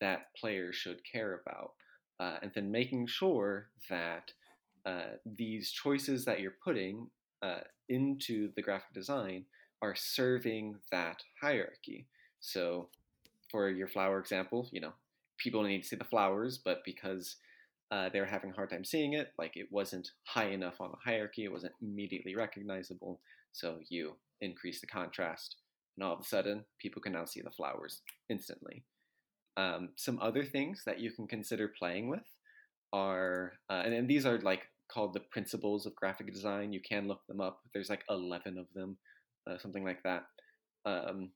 that players should care about? Uh, and then making sure that uh, these choices that you're putting uh, into the graphic design are serving that hierarchy. So, for your flower example, you know, people need to see the flowers, but because uh, they were having a hard time seeing it, like it wasn't high enough on the hierarchy, it wasn't immediately recognizable. So you increase the contrast, and all of a sudden, people can now see the flowers instantly. Um, some other things that you can consider playing with are, uh, and, and these are like called the principles of graphic design. You can look them up. There's like 11 of them, uh, something like that. Um,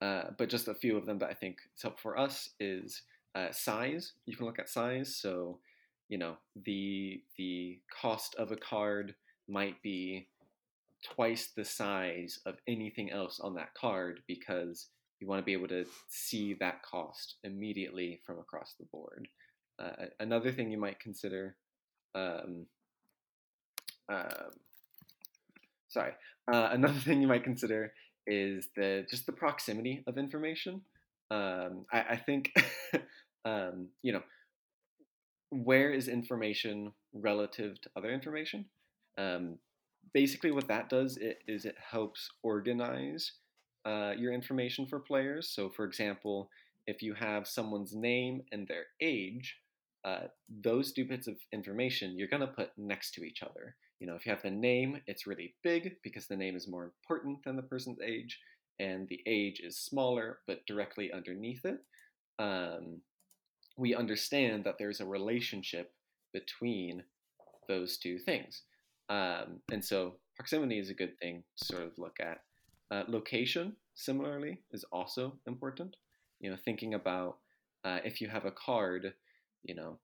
uh, but just a few of them that I think is helpful for us is uh, size. You can look at size. So, you know, the the cost of a card might be twice the size of anything else on that card because you want to be able to see that cost immediately from across the board. Uh, another thing you might consider, um, uh, sorry, uh, another thing you might consider is the just the proximity of information. Um, I, I, think, um, you know, where is information relative to other information? Basically, what that does it, is it helps organize uh, your information for players. So, for example, if you have someone's name and their age, uh, those two bits of information you're going to put next to each other. You know, if you have the name, it's really big because the name is more important than the person's age, and the age is smaller but directly underneath it. Um, we understand that there's a relationship between those two things. Um, and so proximity is a good thing to sort of look at. Uh, location, similarly, is also important. You know, thinking about uh, if you have a card, you know,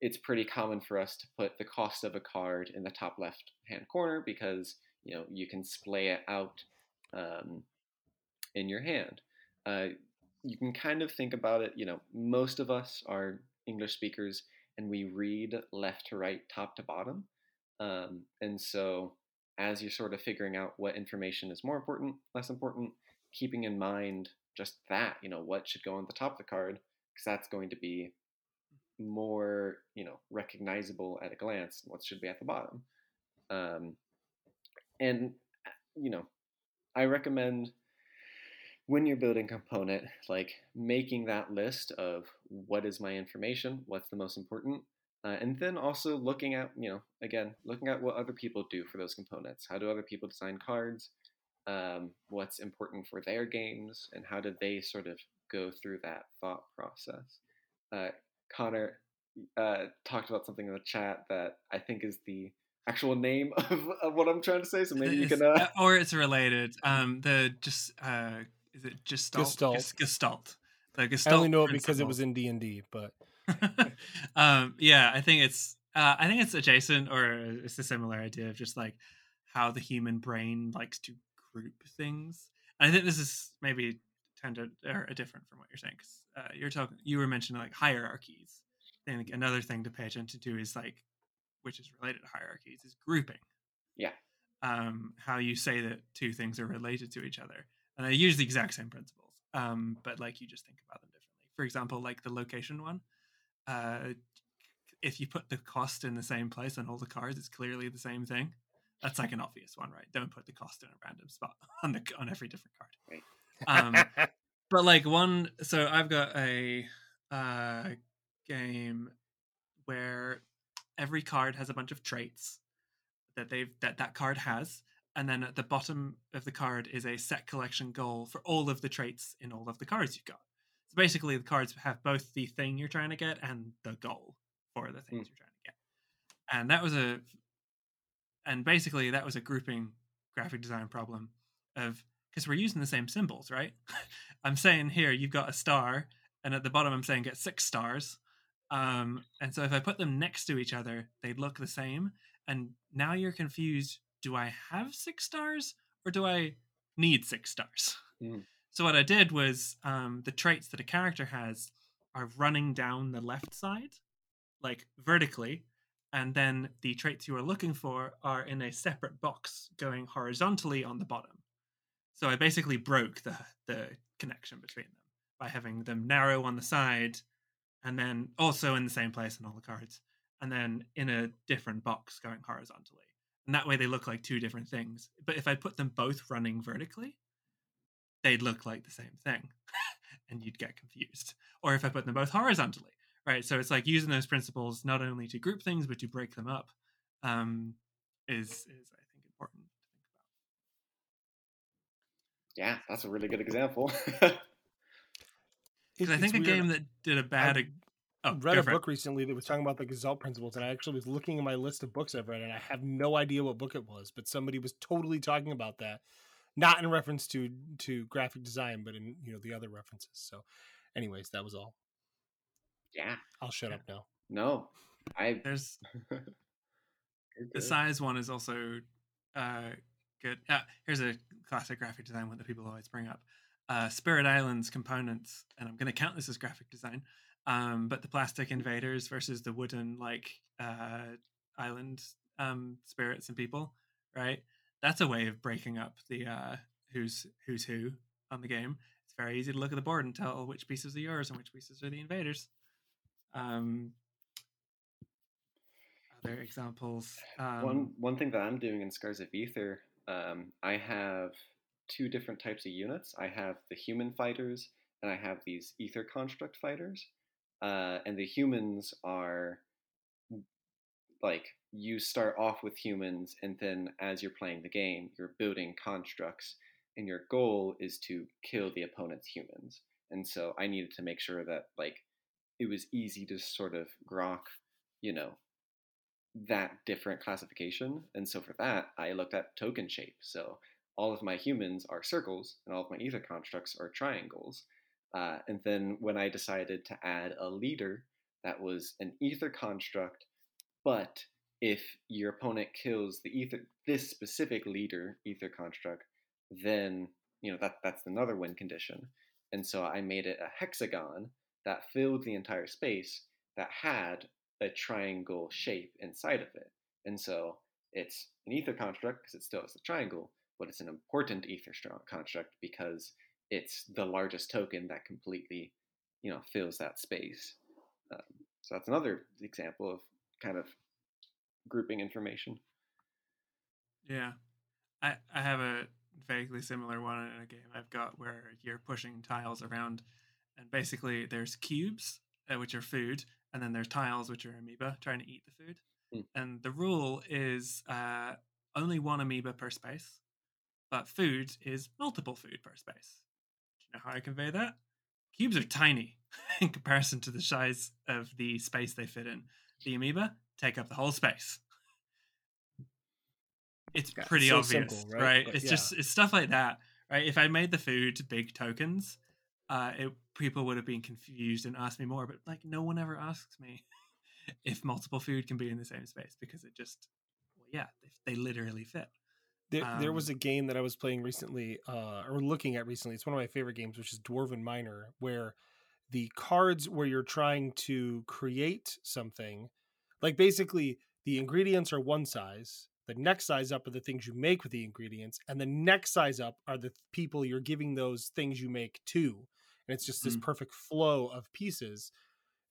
it's pretty common for us to put the cost of a card in the top left hand corner because you know you can splay it out um, in your hand. Uh, you can kind of think about it. You know, most of us are English speakers and we read left to right, top to bottom, um, and so as you're sort of figuring out what information is more important, less important, keeping in mind just that, you know, what should go on the top of the card, because that's going to be more you know recognizable at a glance what should be at the bottom. Um, and you know i recommend when you're building component like making that list of what is my information what's the most important uh, and then also looking at you know again looking at what other people do for those components how do other people design cards um, what's important for their games and how do they sort of go through that thought process uh, Connor uh, talked about something in the chat that I think is the actual name of, of what I'm trying to say. So maybe you can, uh... or it's related. Um, the just uh, is it Gestalt? Gestalt. Gestalt. The Gestalt. I only know it because it was in D and D, but um, yeah, I think it's uh, I think it's adjacent or it's a similar idea of just like how the human brain likes to group things. And I think this is maybe tended or different from what you're saying because uh, you're talking you were mentioning like hierarchies. I think another thing to pay attention to is like, which is related to hierarchies, is grouping. Yeah. um, how you say that two things are related to each other, and they use the exact same principles, um, but like you just think about them differently. For example, like the location one, uh, if you put the cost in the same place on all the cards, it's clearly the same thing. That's like an obvious one, right? Don't put the cost in a random spot on the on every different card. Right. Um, but like one, so I've got a uh, game where every card has a bunch of traits that they've that that card has, and then at the bottom of the card is a set collection goal for all of the traits in all of the cards you've got. So basically, the cards have both the thing you're trying to get and the goal for the things Mm. you're trying to get. And that was a, and basically that was a grouping graphic design problem of because we're using the same symbols, right? I'm saying here you've got a star, and at the bottom I'm saying get six stars. Um, and so if I put them next to each other, they'd look the same. And now you're confused: do I have six stars or do I need six stars? Mm. So what I did was um, the traits that a character has are running down the left side, like vertically, and then the traits you are looking for are in a separate box going horizontally on the bottom. So I basically broke the the connection between them by having them narrow on the side, and then also in the same place on all the cards, and then in a different box going horizontally. And that way they look like two different things. But if I put them both running vertically, they'd look like the same thing, and you'd get confused. Or if I put them both horizontally, right? So it's like using those principles not only to group things but to break them up um, is is I think important to think about. Yeah, that's a really good example. Because I think a game that did a bad. I oh, read a for it. book recently that was talking about the Gestalt principles, and I actually was looking at my list of books I've read, and I have no idea what book it was, but somebody was totally talking about that, not in reference to to graphic design, but in you know the other references. So, anyways, that was all. yeah, I'll shut Yeah. up now. no, I. There's the size one is also uh, good. Uh, here's a classic graphic design one that people always bring up. Uh, Spirit Islands components, and I'm going to count this as graphic design. Um, but the plastic invaders versus the wooden like uh, island um, spirits and people, right? That's a way of breaking up the uh, who's who's who on the game. It's very easy to look at the board and tell which pieces are yours and which pieces are the invaders. Um, other examples. Um, one one thing that I'm doing in Scars of Ether, um, I have two different types of units. I have the human fighters, and I have these ether construct fighters. Uh, and the humans are like you start off with humans, and then as you're playing the game, you're building constructs, and your goal is to kill the opponent's humans. And so I needed to make sure that like it was easy to sort of grok, you know, that different classification. And so for that, I looked at token shape. So all of my humans are circles, and all of my ether constructs are triangles. Uh, and then when I decided to add a leader, that was an ether construct, but if your opponent kills the ether, this specific leader ether construct, then you know that that's another win condition. And so I made it a hexagon that filled the entire space that had a triangle shape inside of it. And so it's an ether construct because it still has the triangle, but it's an important ether construct because it's the largest token that completely, you know, fills that space. Um, so that's another example of kind of grouping information. Yeah, I I have a vaguely similar one in a game I've got where you're pushing tiles around, and basically there's cubes uh, which are food, and then there's tiles which are amoeba trying to eat the food. Hmm. And the rule is uh, only one amoeba per space, but food is multiple food per space. Do you know how I convey that? Cubes are tiny in comparison to the size of the space they fit in. The amoeba take up the whole space. It's pretty so obvious, simple, right? right? But It's yeah. just it's stuff like that, right? If I made the food big tokens, uh, it, people would have been confused and asked me more. But like, no one ever asks me if multiple food can be in the same space because it just, well, yeah, they, they literally fit. There, there was Um, a game that I was playing recently, uh, or looking at recently. It's one of my favorite games, which is Dwarven Miner, where the cards where you're trying to create something, like basically the ingredients are one size The next size up are the things you make with the ingredients, and the next size up are the people you're giving those things you make to. And it's just this Mm. perfect flow of pieces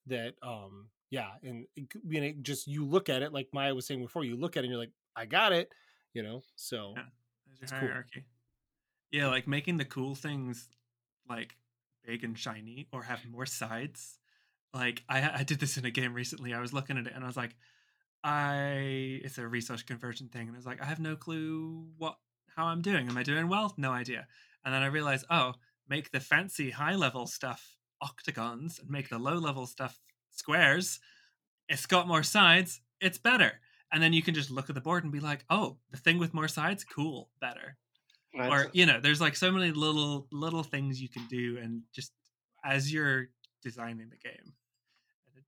that, um, yeah, and it, you know, just you look at it like Maia was saying before. You look at it and you're like, I got it, you know. So Yeah. It's your cool. hierarchy. Yeah, like making the cool things like big and shiny or have more sides. Like I I did this in a game recently. I was looking at it and I was like, I it's a resource conversion thing, and I was like, I have no clue what how I'm doing. Am I doing well? No idea. And then I realized, oh, make the fancy high level stuff octagons and make the low level stuff squares. It's got more sides. It's better. And then you can just look at the board and be like, oh, the thing with more sides, cool, better or you know there's like so many little little things you can do and just as you're designing the game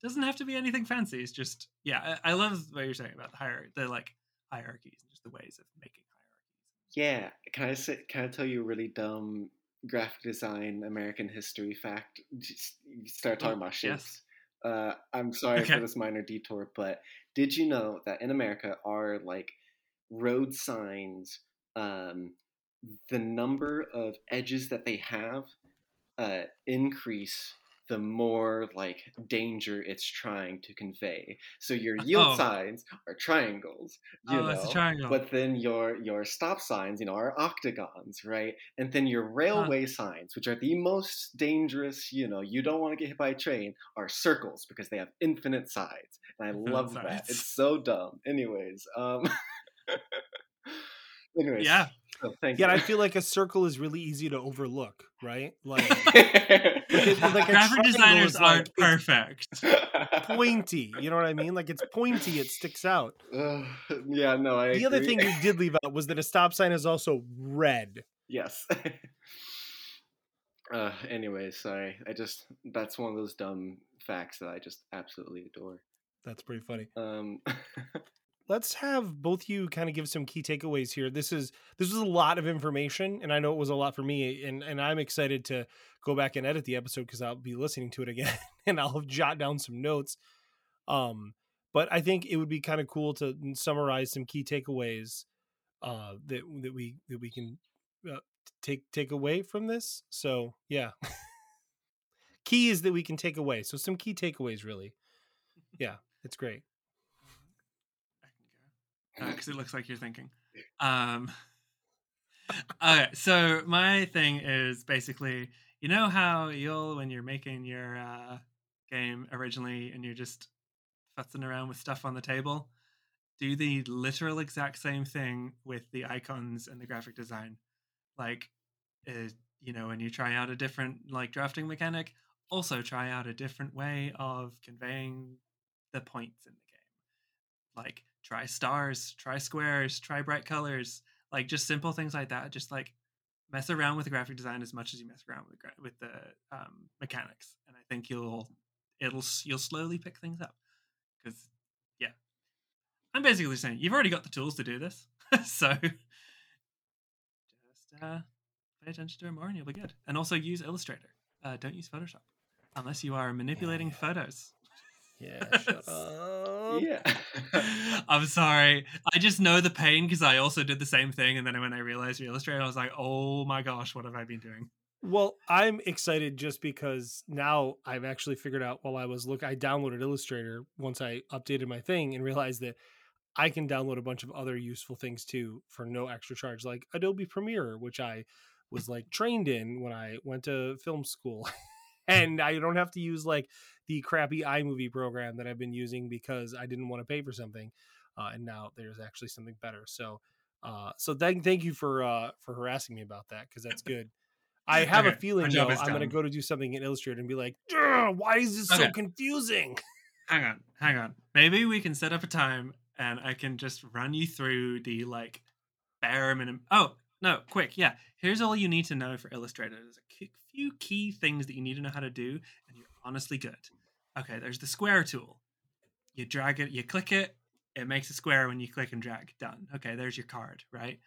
doesn't have to be anything fancy it's just yeah i, I love what you're saying about the hierarchy the like hierarchies and just the ways of making hierarchies Yeah, can I say, can I tell you a really dumb graphic design American history fact? Just start talking Oh, about yes. Uh, I'm sorry Okay. for this minor detour, but did you know that in America are like road signs? Um, the number of edges that they have uh, increase the more like danger it's trying to convey. So your yield Oh. signs are triangles, you oh know, it's a triangle but then your your stop signs, you know, are octagons, right? And then your railway signs, which are the most dangerous, you know, you don't want to get hit by a train, are circles because they have infinite sides. And I Infinite love that. It's so dumb. Anyways, um anyways. yeah So thank yeah, and I feel like a circle is really easy to overlook, right? Like Like, like graphic designers like- aren't perfect pointy. You know what I mean? Like it's pointy, it sticks out. Ugh, yeah, no, I the other thing you did leave out was that a stop sign is also red. Yes. uh, anyway, sorry. I just that's one of those dumb facts that I just absolutely adore. That's pretty funny. Um, Let's have both you kind of give some key takeaways here. This is this was a lot of information, and I know it was a lot for me, and and I'm excited to go back and edit the episode because I'll be listening to it again, and I'll jot down some notes. Um, but I think it would be kind of cool to summarize some key takeaways uh, that that we that we can uh, take take away from this. So yeah, key is that we can take away. So some key takeaways, really. Yeah, it's great. I can go because it looks like you're thinking. Um, okay, so my thing is basically, you know how you'll when you're making your uh, game originally and you're just futzing around with stuff on the table, do the literal exact same thing with the icons and the graphic design. Like, uh, you know, when you try out a different like drafting mechanic, also try out a different way of conveying the points in the game like try stars try squares try bright colors like just simple things like that just like mess around with the graphic design as much as you mess around with the, with the um, mechanics and i think you'll it'll you'll slowly pick things up because yeah. I'm basically saying you've already got the tools to do this so just uh, pay attention to it more and you'll be good. And also use illustrator uh, don't use photoshop unless you are manipulating photos Yeah, shut up. yeah. I'm sorry. I just know the pain because I also did the same thing. And then when I realized Illustrator, I was like, oh my gosh, what have I been doing? Well, I'm excited just because now I've actually figured out while I was look I downloaded Illustrator once I updated my thing and realized that I can download a bunch of other useful things too for no extra charge like Adobe Premiere, which I was like trained in when I went to film school. and I don't have to use like the crappy iMovie program that I've been using because I didn't want to pay for something. Uh, and now there's actually something better. So uh so thank thank you for uh for harassing me about that because that's good. I have a feeling though, I'm going to go to do something in Illustrator and be like, why is this so confusing? Hang on, hang on. Maybe we can set up a time and I can just run you through the like bare minimum. Oh, no, quick. Yeah. Here's all you need to know for Illustrator. There's a few key things that you need to know how to do, and you're honestly good. Okay, there's the square tool. You drag it, you click it, it makes a square when you click and drag. Done. Okay, there's your card, right?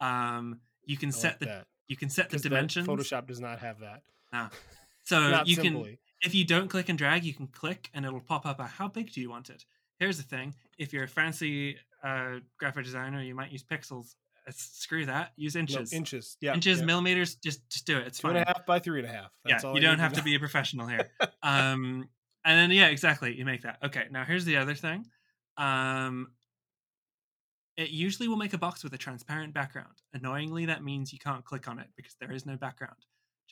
Um, you can I set like the that. you can set the dimensions. Photoshop does not have that. Ah. So you can if you don't click and drag, you can click and it'll pop up a how big do you want it? Here's the thing: if you're a fancy a graphic designer, you might use pixels. Uh, screw that. Use No, inches. inches. Yeah. inches, yeah. millimeters. Just just do it. It's Two fine. and a half by three and a half. That's yeah, all you I don't have to know. be a professional here. um, and then yeah, exactly. You make that. Okay, now here's the other thing. Um, it usually will make a box with a transparent background. Annoyingly, that means you can't click on it because there is no background.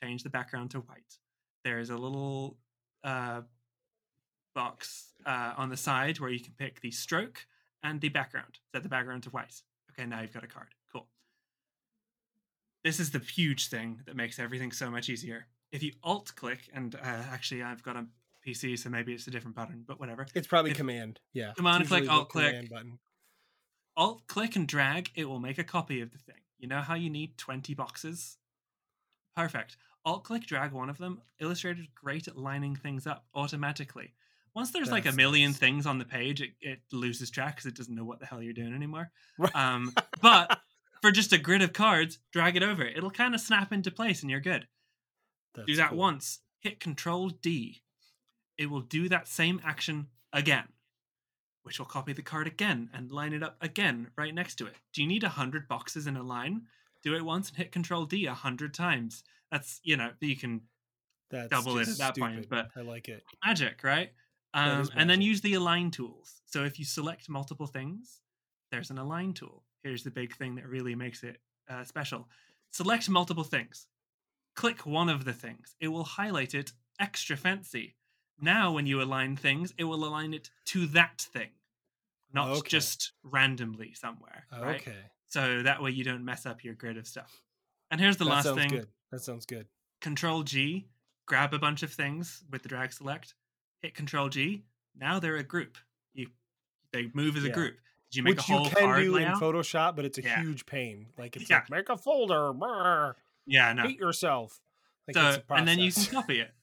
Change the background to white. There is a little uh, box uh, on the side where you can pick the stroke and the background. Set the background to white. Okay, now you've got a card. Cool. This is the huge thing that makes everything so much easier. If you alt click, and uh, actually I've got a PC, so maybe it's a different pattern, but whatever. It's probably if- command. Yeah. Command click, alt click. button. Alt click and drag, it will make a copy of the thing. You know how you need 20 boxes? Perfect. Alt click, drag one of them. Illustrator's great at lining things up automatically. Once there's like a million nice. things on the page, it, it loses track because it doesn't know what the hell you're doing anymore. Right. Um, but for just a grid of cards, drag it over. It'll kind of snap into place and you're good. do that cool. once, hit Control D. It will do that same action again, which will copy the card again and line it up again right next to it. Do you need 100 boxes in a line? Do it once and hit Control D 100 times. That's, you know, you can That's double it at that point, but- I like it. magic, right? Um, is and then use the align tools. So if you select multiple things, there's an align tool. Here's the big thing that really makes it uh, special. Select multiple things. Click one of the things. It will highlight it extra fancy. Now, when you align things, it will align it to that thing, not Okay. just randomly somewhere. Right? Okay. So that way you don't mess up your grid of stuff. And here's the that last sounds thing. good. That sounds good. Control G, grab a bunch of things with the drag select, hit Control G. Now they're a group. You they move as a Yeah. group. Did you make Which a whole you can do layout? in Photoshop, but it's a Yeah. huge pain. Like it's Yeah. like make a folder, brr, yeah, no. hate yourself. Like so and then you can copy it.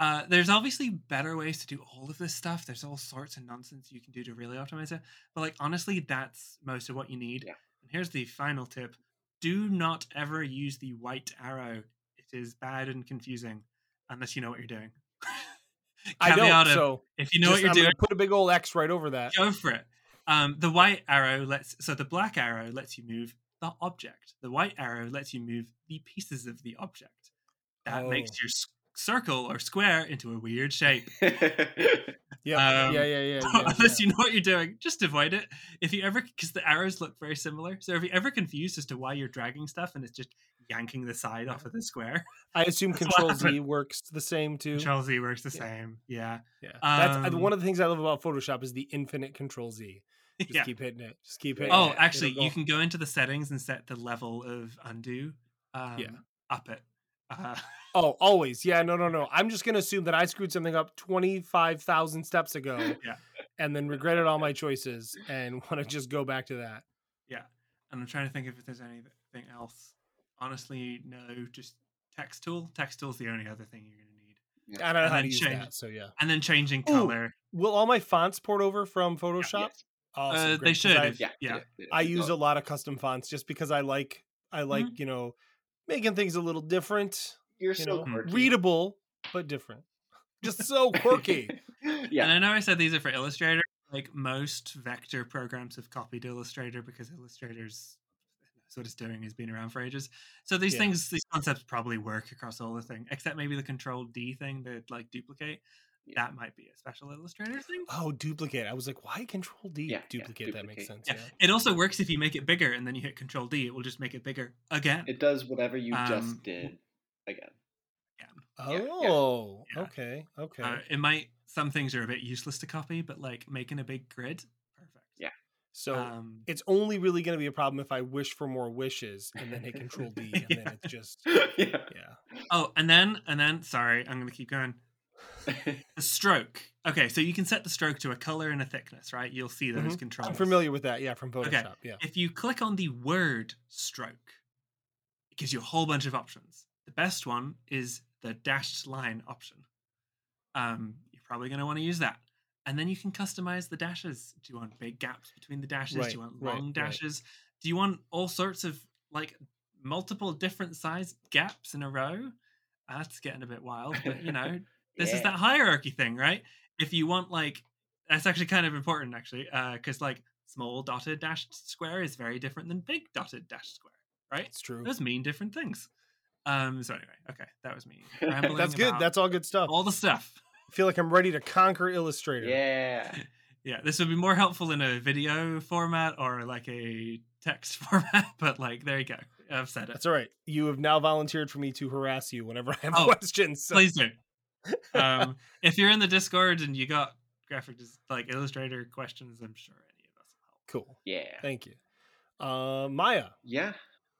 Uh, there's obviously better ways to do all of this stuff. There's all sorts of nonsense you can do to really optimize it. But like honestly, that's most of what you need. Yeah. And here's the final tip: do not ever use the white arrow. It is bad and confusing unless you know what you're doing. I don't. So if you know just- what you're I'm doing, put a big old X right over that. go for it. Um, the white arrow lets so the black arrow lets you move the object. The white arrow lets you move the pieces of the object. That makes Oh. your s- circle or square into a weird shape. Yeah, Um, yeah, yeah, yeah. yeah, Unless yeah. you know what you're doing, just avoid it. If you ever, because the arrows look very similar, so if you're ever confused as to why you're dragging stuff and it's just yanking the side off of the square, I assume Control Z works the same too. Control Z works the Yeah. same. Yeah, Yeah, that's uh, Um, one of the things I love about Photoshop is the infinite Control Z. Just yeah. keep hitting it. Just keep hitting it. Oh, it. actually, you can go into the settings and set the level of undo. Um, Yeah. up it. Uh, Oh, always. Yeah, no, no, no. I'm just gonna assume that I screwed something up twenty five thousand steps ago. Yeah. And then regretted all my choices and want to just go back to that. yeah, and I'm trying to think if there's anything else. Honestly, no. Just text tool. Text tool's the only other thing you're gonna need. I don't know And how then to use change- that. So yeah. And then changing Ooh, color. Will all my fonts port over from Photoshop? Yes. Awesome, uh, great, they 'cause should. I, if- Yeah. yeah. it- it- I use a lot of custom fonts just because I like I like, Mm-hmm. you know, making things a little different, You're you so know, quirky. readable, but different. Just so quirky. yeah. And I know I said these are for Illustrator. Like most vector programs have copied Illustrator because Illustrator's knows what it's doing has been around for ages. So these Yeah. things, these concepts probably work across all the thing, except maybe the Control D thing that like duplicate. Yeah. That might be a special Illustrator thing. Oh, duplicate. I was like, why control D? Yeah, yeah, duplicate, that makes sense. Yeah. Yeah. It also works if you make it bigger and then you hit Control D. It will just make it bigger again. It does whatever you Um, just did again. yeah. Oh, Yeah. okay. Okay. Uh, it might. Some things are a bit useless to copy, but like making a big grid, perfect. Yeah. so Um, it's only really going to be a problem if I wish for more wishes and then hit control D and Yeah. then it's just yeah. yeah. oh, and then and then sorry, I'm gonna keep going. The stroke. Okay, so you can set the stroke to a color and a thickness, right? You'll see those Mhm. controls. I'm familiar with that. Yeah, from Okay. Photoshop. Yeah. If you click on the word stroke, it gives you a whole bunch of options. The best one is the dashed line option. Um, you're probably going to want to use that. And then you can customize the dashes. Do you want big gaps between the dashes? Right, Do you want long right. dashes? Do you want all sorts of like multiple different size gaps in a row? That's getting a bit wild, but you know, this is that hierarchy thing, right? If you want like that's actually kind of important actually, because like small dotted dashed square is very different than big dotted dashed square, right? It's true. Those mean different things. Um. So anyway, okay, that was me. rambling That's good. That's all good stuff. all the stuff. I feel like I'm ready to conquer Illustrator. Yeah. Yeah, this would be more helpful in a video format or like a text format, but like there you go. I've said it. That's all right. You have now volunteered for me to harass you whenever I have Oh, questions. so- Please do. Um, if you're in the Discord and you got graphic des- like Illustrator questions, I'm sure any of us will help. Cool. Yeah. Thank you. Uh, Maia, Yeah.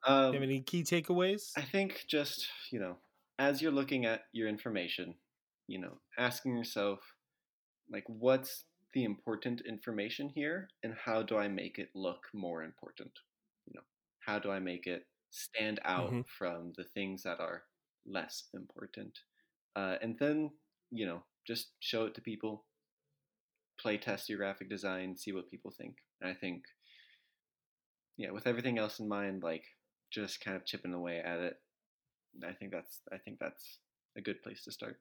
you Um, have any key takeaways? I think just, you know, as you're looking at your information, you know, asking yourself, like, what's the important information here and how do I make it look more important? You know, how do I make it stand out Mhm. from the things that are less important? Uh, and then, you know, just show it to people, play test your graphic design, see what people think. And I think, yeah, with everything else in mind, like just kind of chipping away at it. I think that's I think that's a good place to start.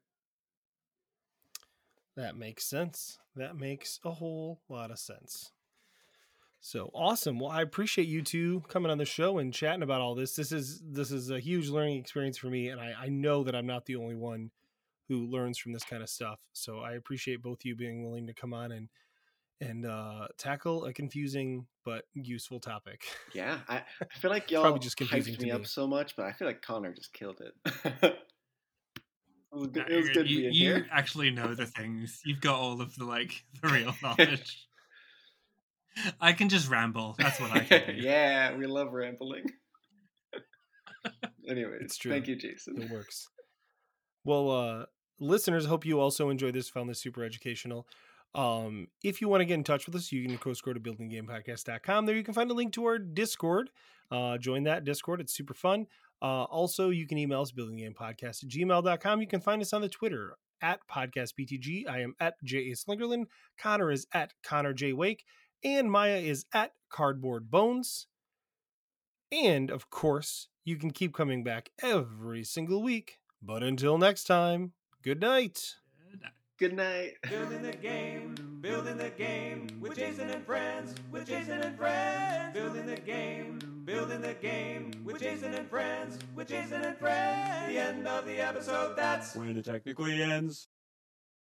That makes sense. That makes a whole lot of sense. So awesome. Well, I appreciate you two coming on the show and chatting about all this. This is this is a huge learning experience for me, and I, I know that I'm not the only one who learns from this kind of stuff. So I appreciate both you being willing to come on and and uh, tackle a confusing but useful topic. Yeah, I, I feel like y'all Probably just confusing hyped to me me. up so much, but I feel like Connor just killed it. it was good, Yeah, it was you- good you, being you here. actually know the things. You've got all of the like the real knowledge. I can just ramble. That's what I can do. yeah, we love rambling. Anyways, It's true. thank you, Jason. it works. Well, uh, listeners, hope you also enjoyed this, found this super educational. Um, if you want to get in touch with us, you can of course go to buildinggamepodcast.com. There you can find a link to our Discord. Uh, join that Discord. It's super fun. Uh, also, you can email us buildinggamepodcast at gmail.com. You can find us on the Twitter at podcastbtg. I am at J.A. Slingerland. Connor is at Connor J. Wake. And Maia is at Cardboard Bones. And of course, you can keep coming back every single week. But until next time, good night. Good night. Building the game, building the game with Jason and friends, with Jason and friends. Building the game, building the game with Jason and friends, with Jason and friends. The end of the episode, that's When it technically ends.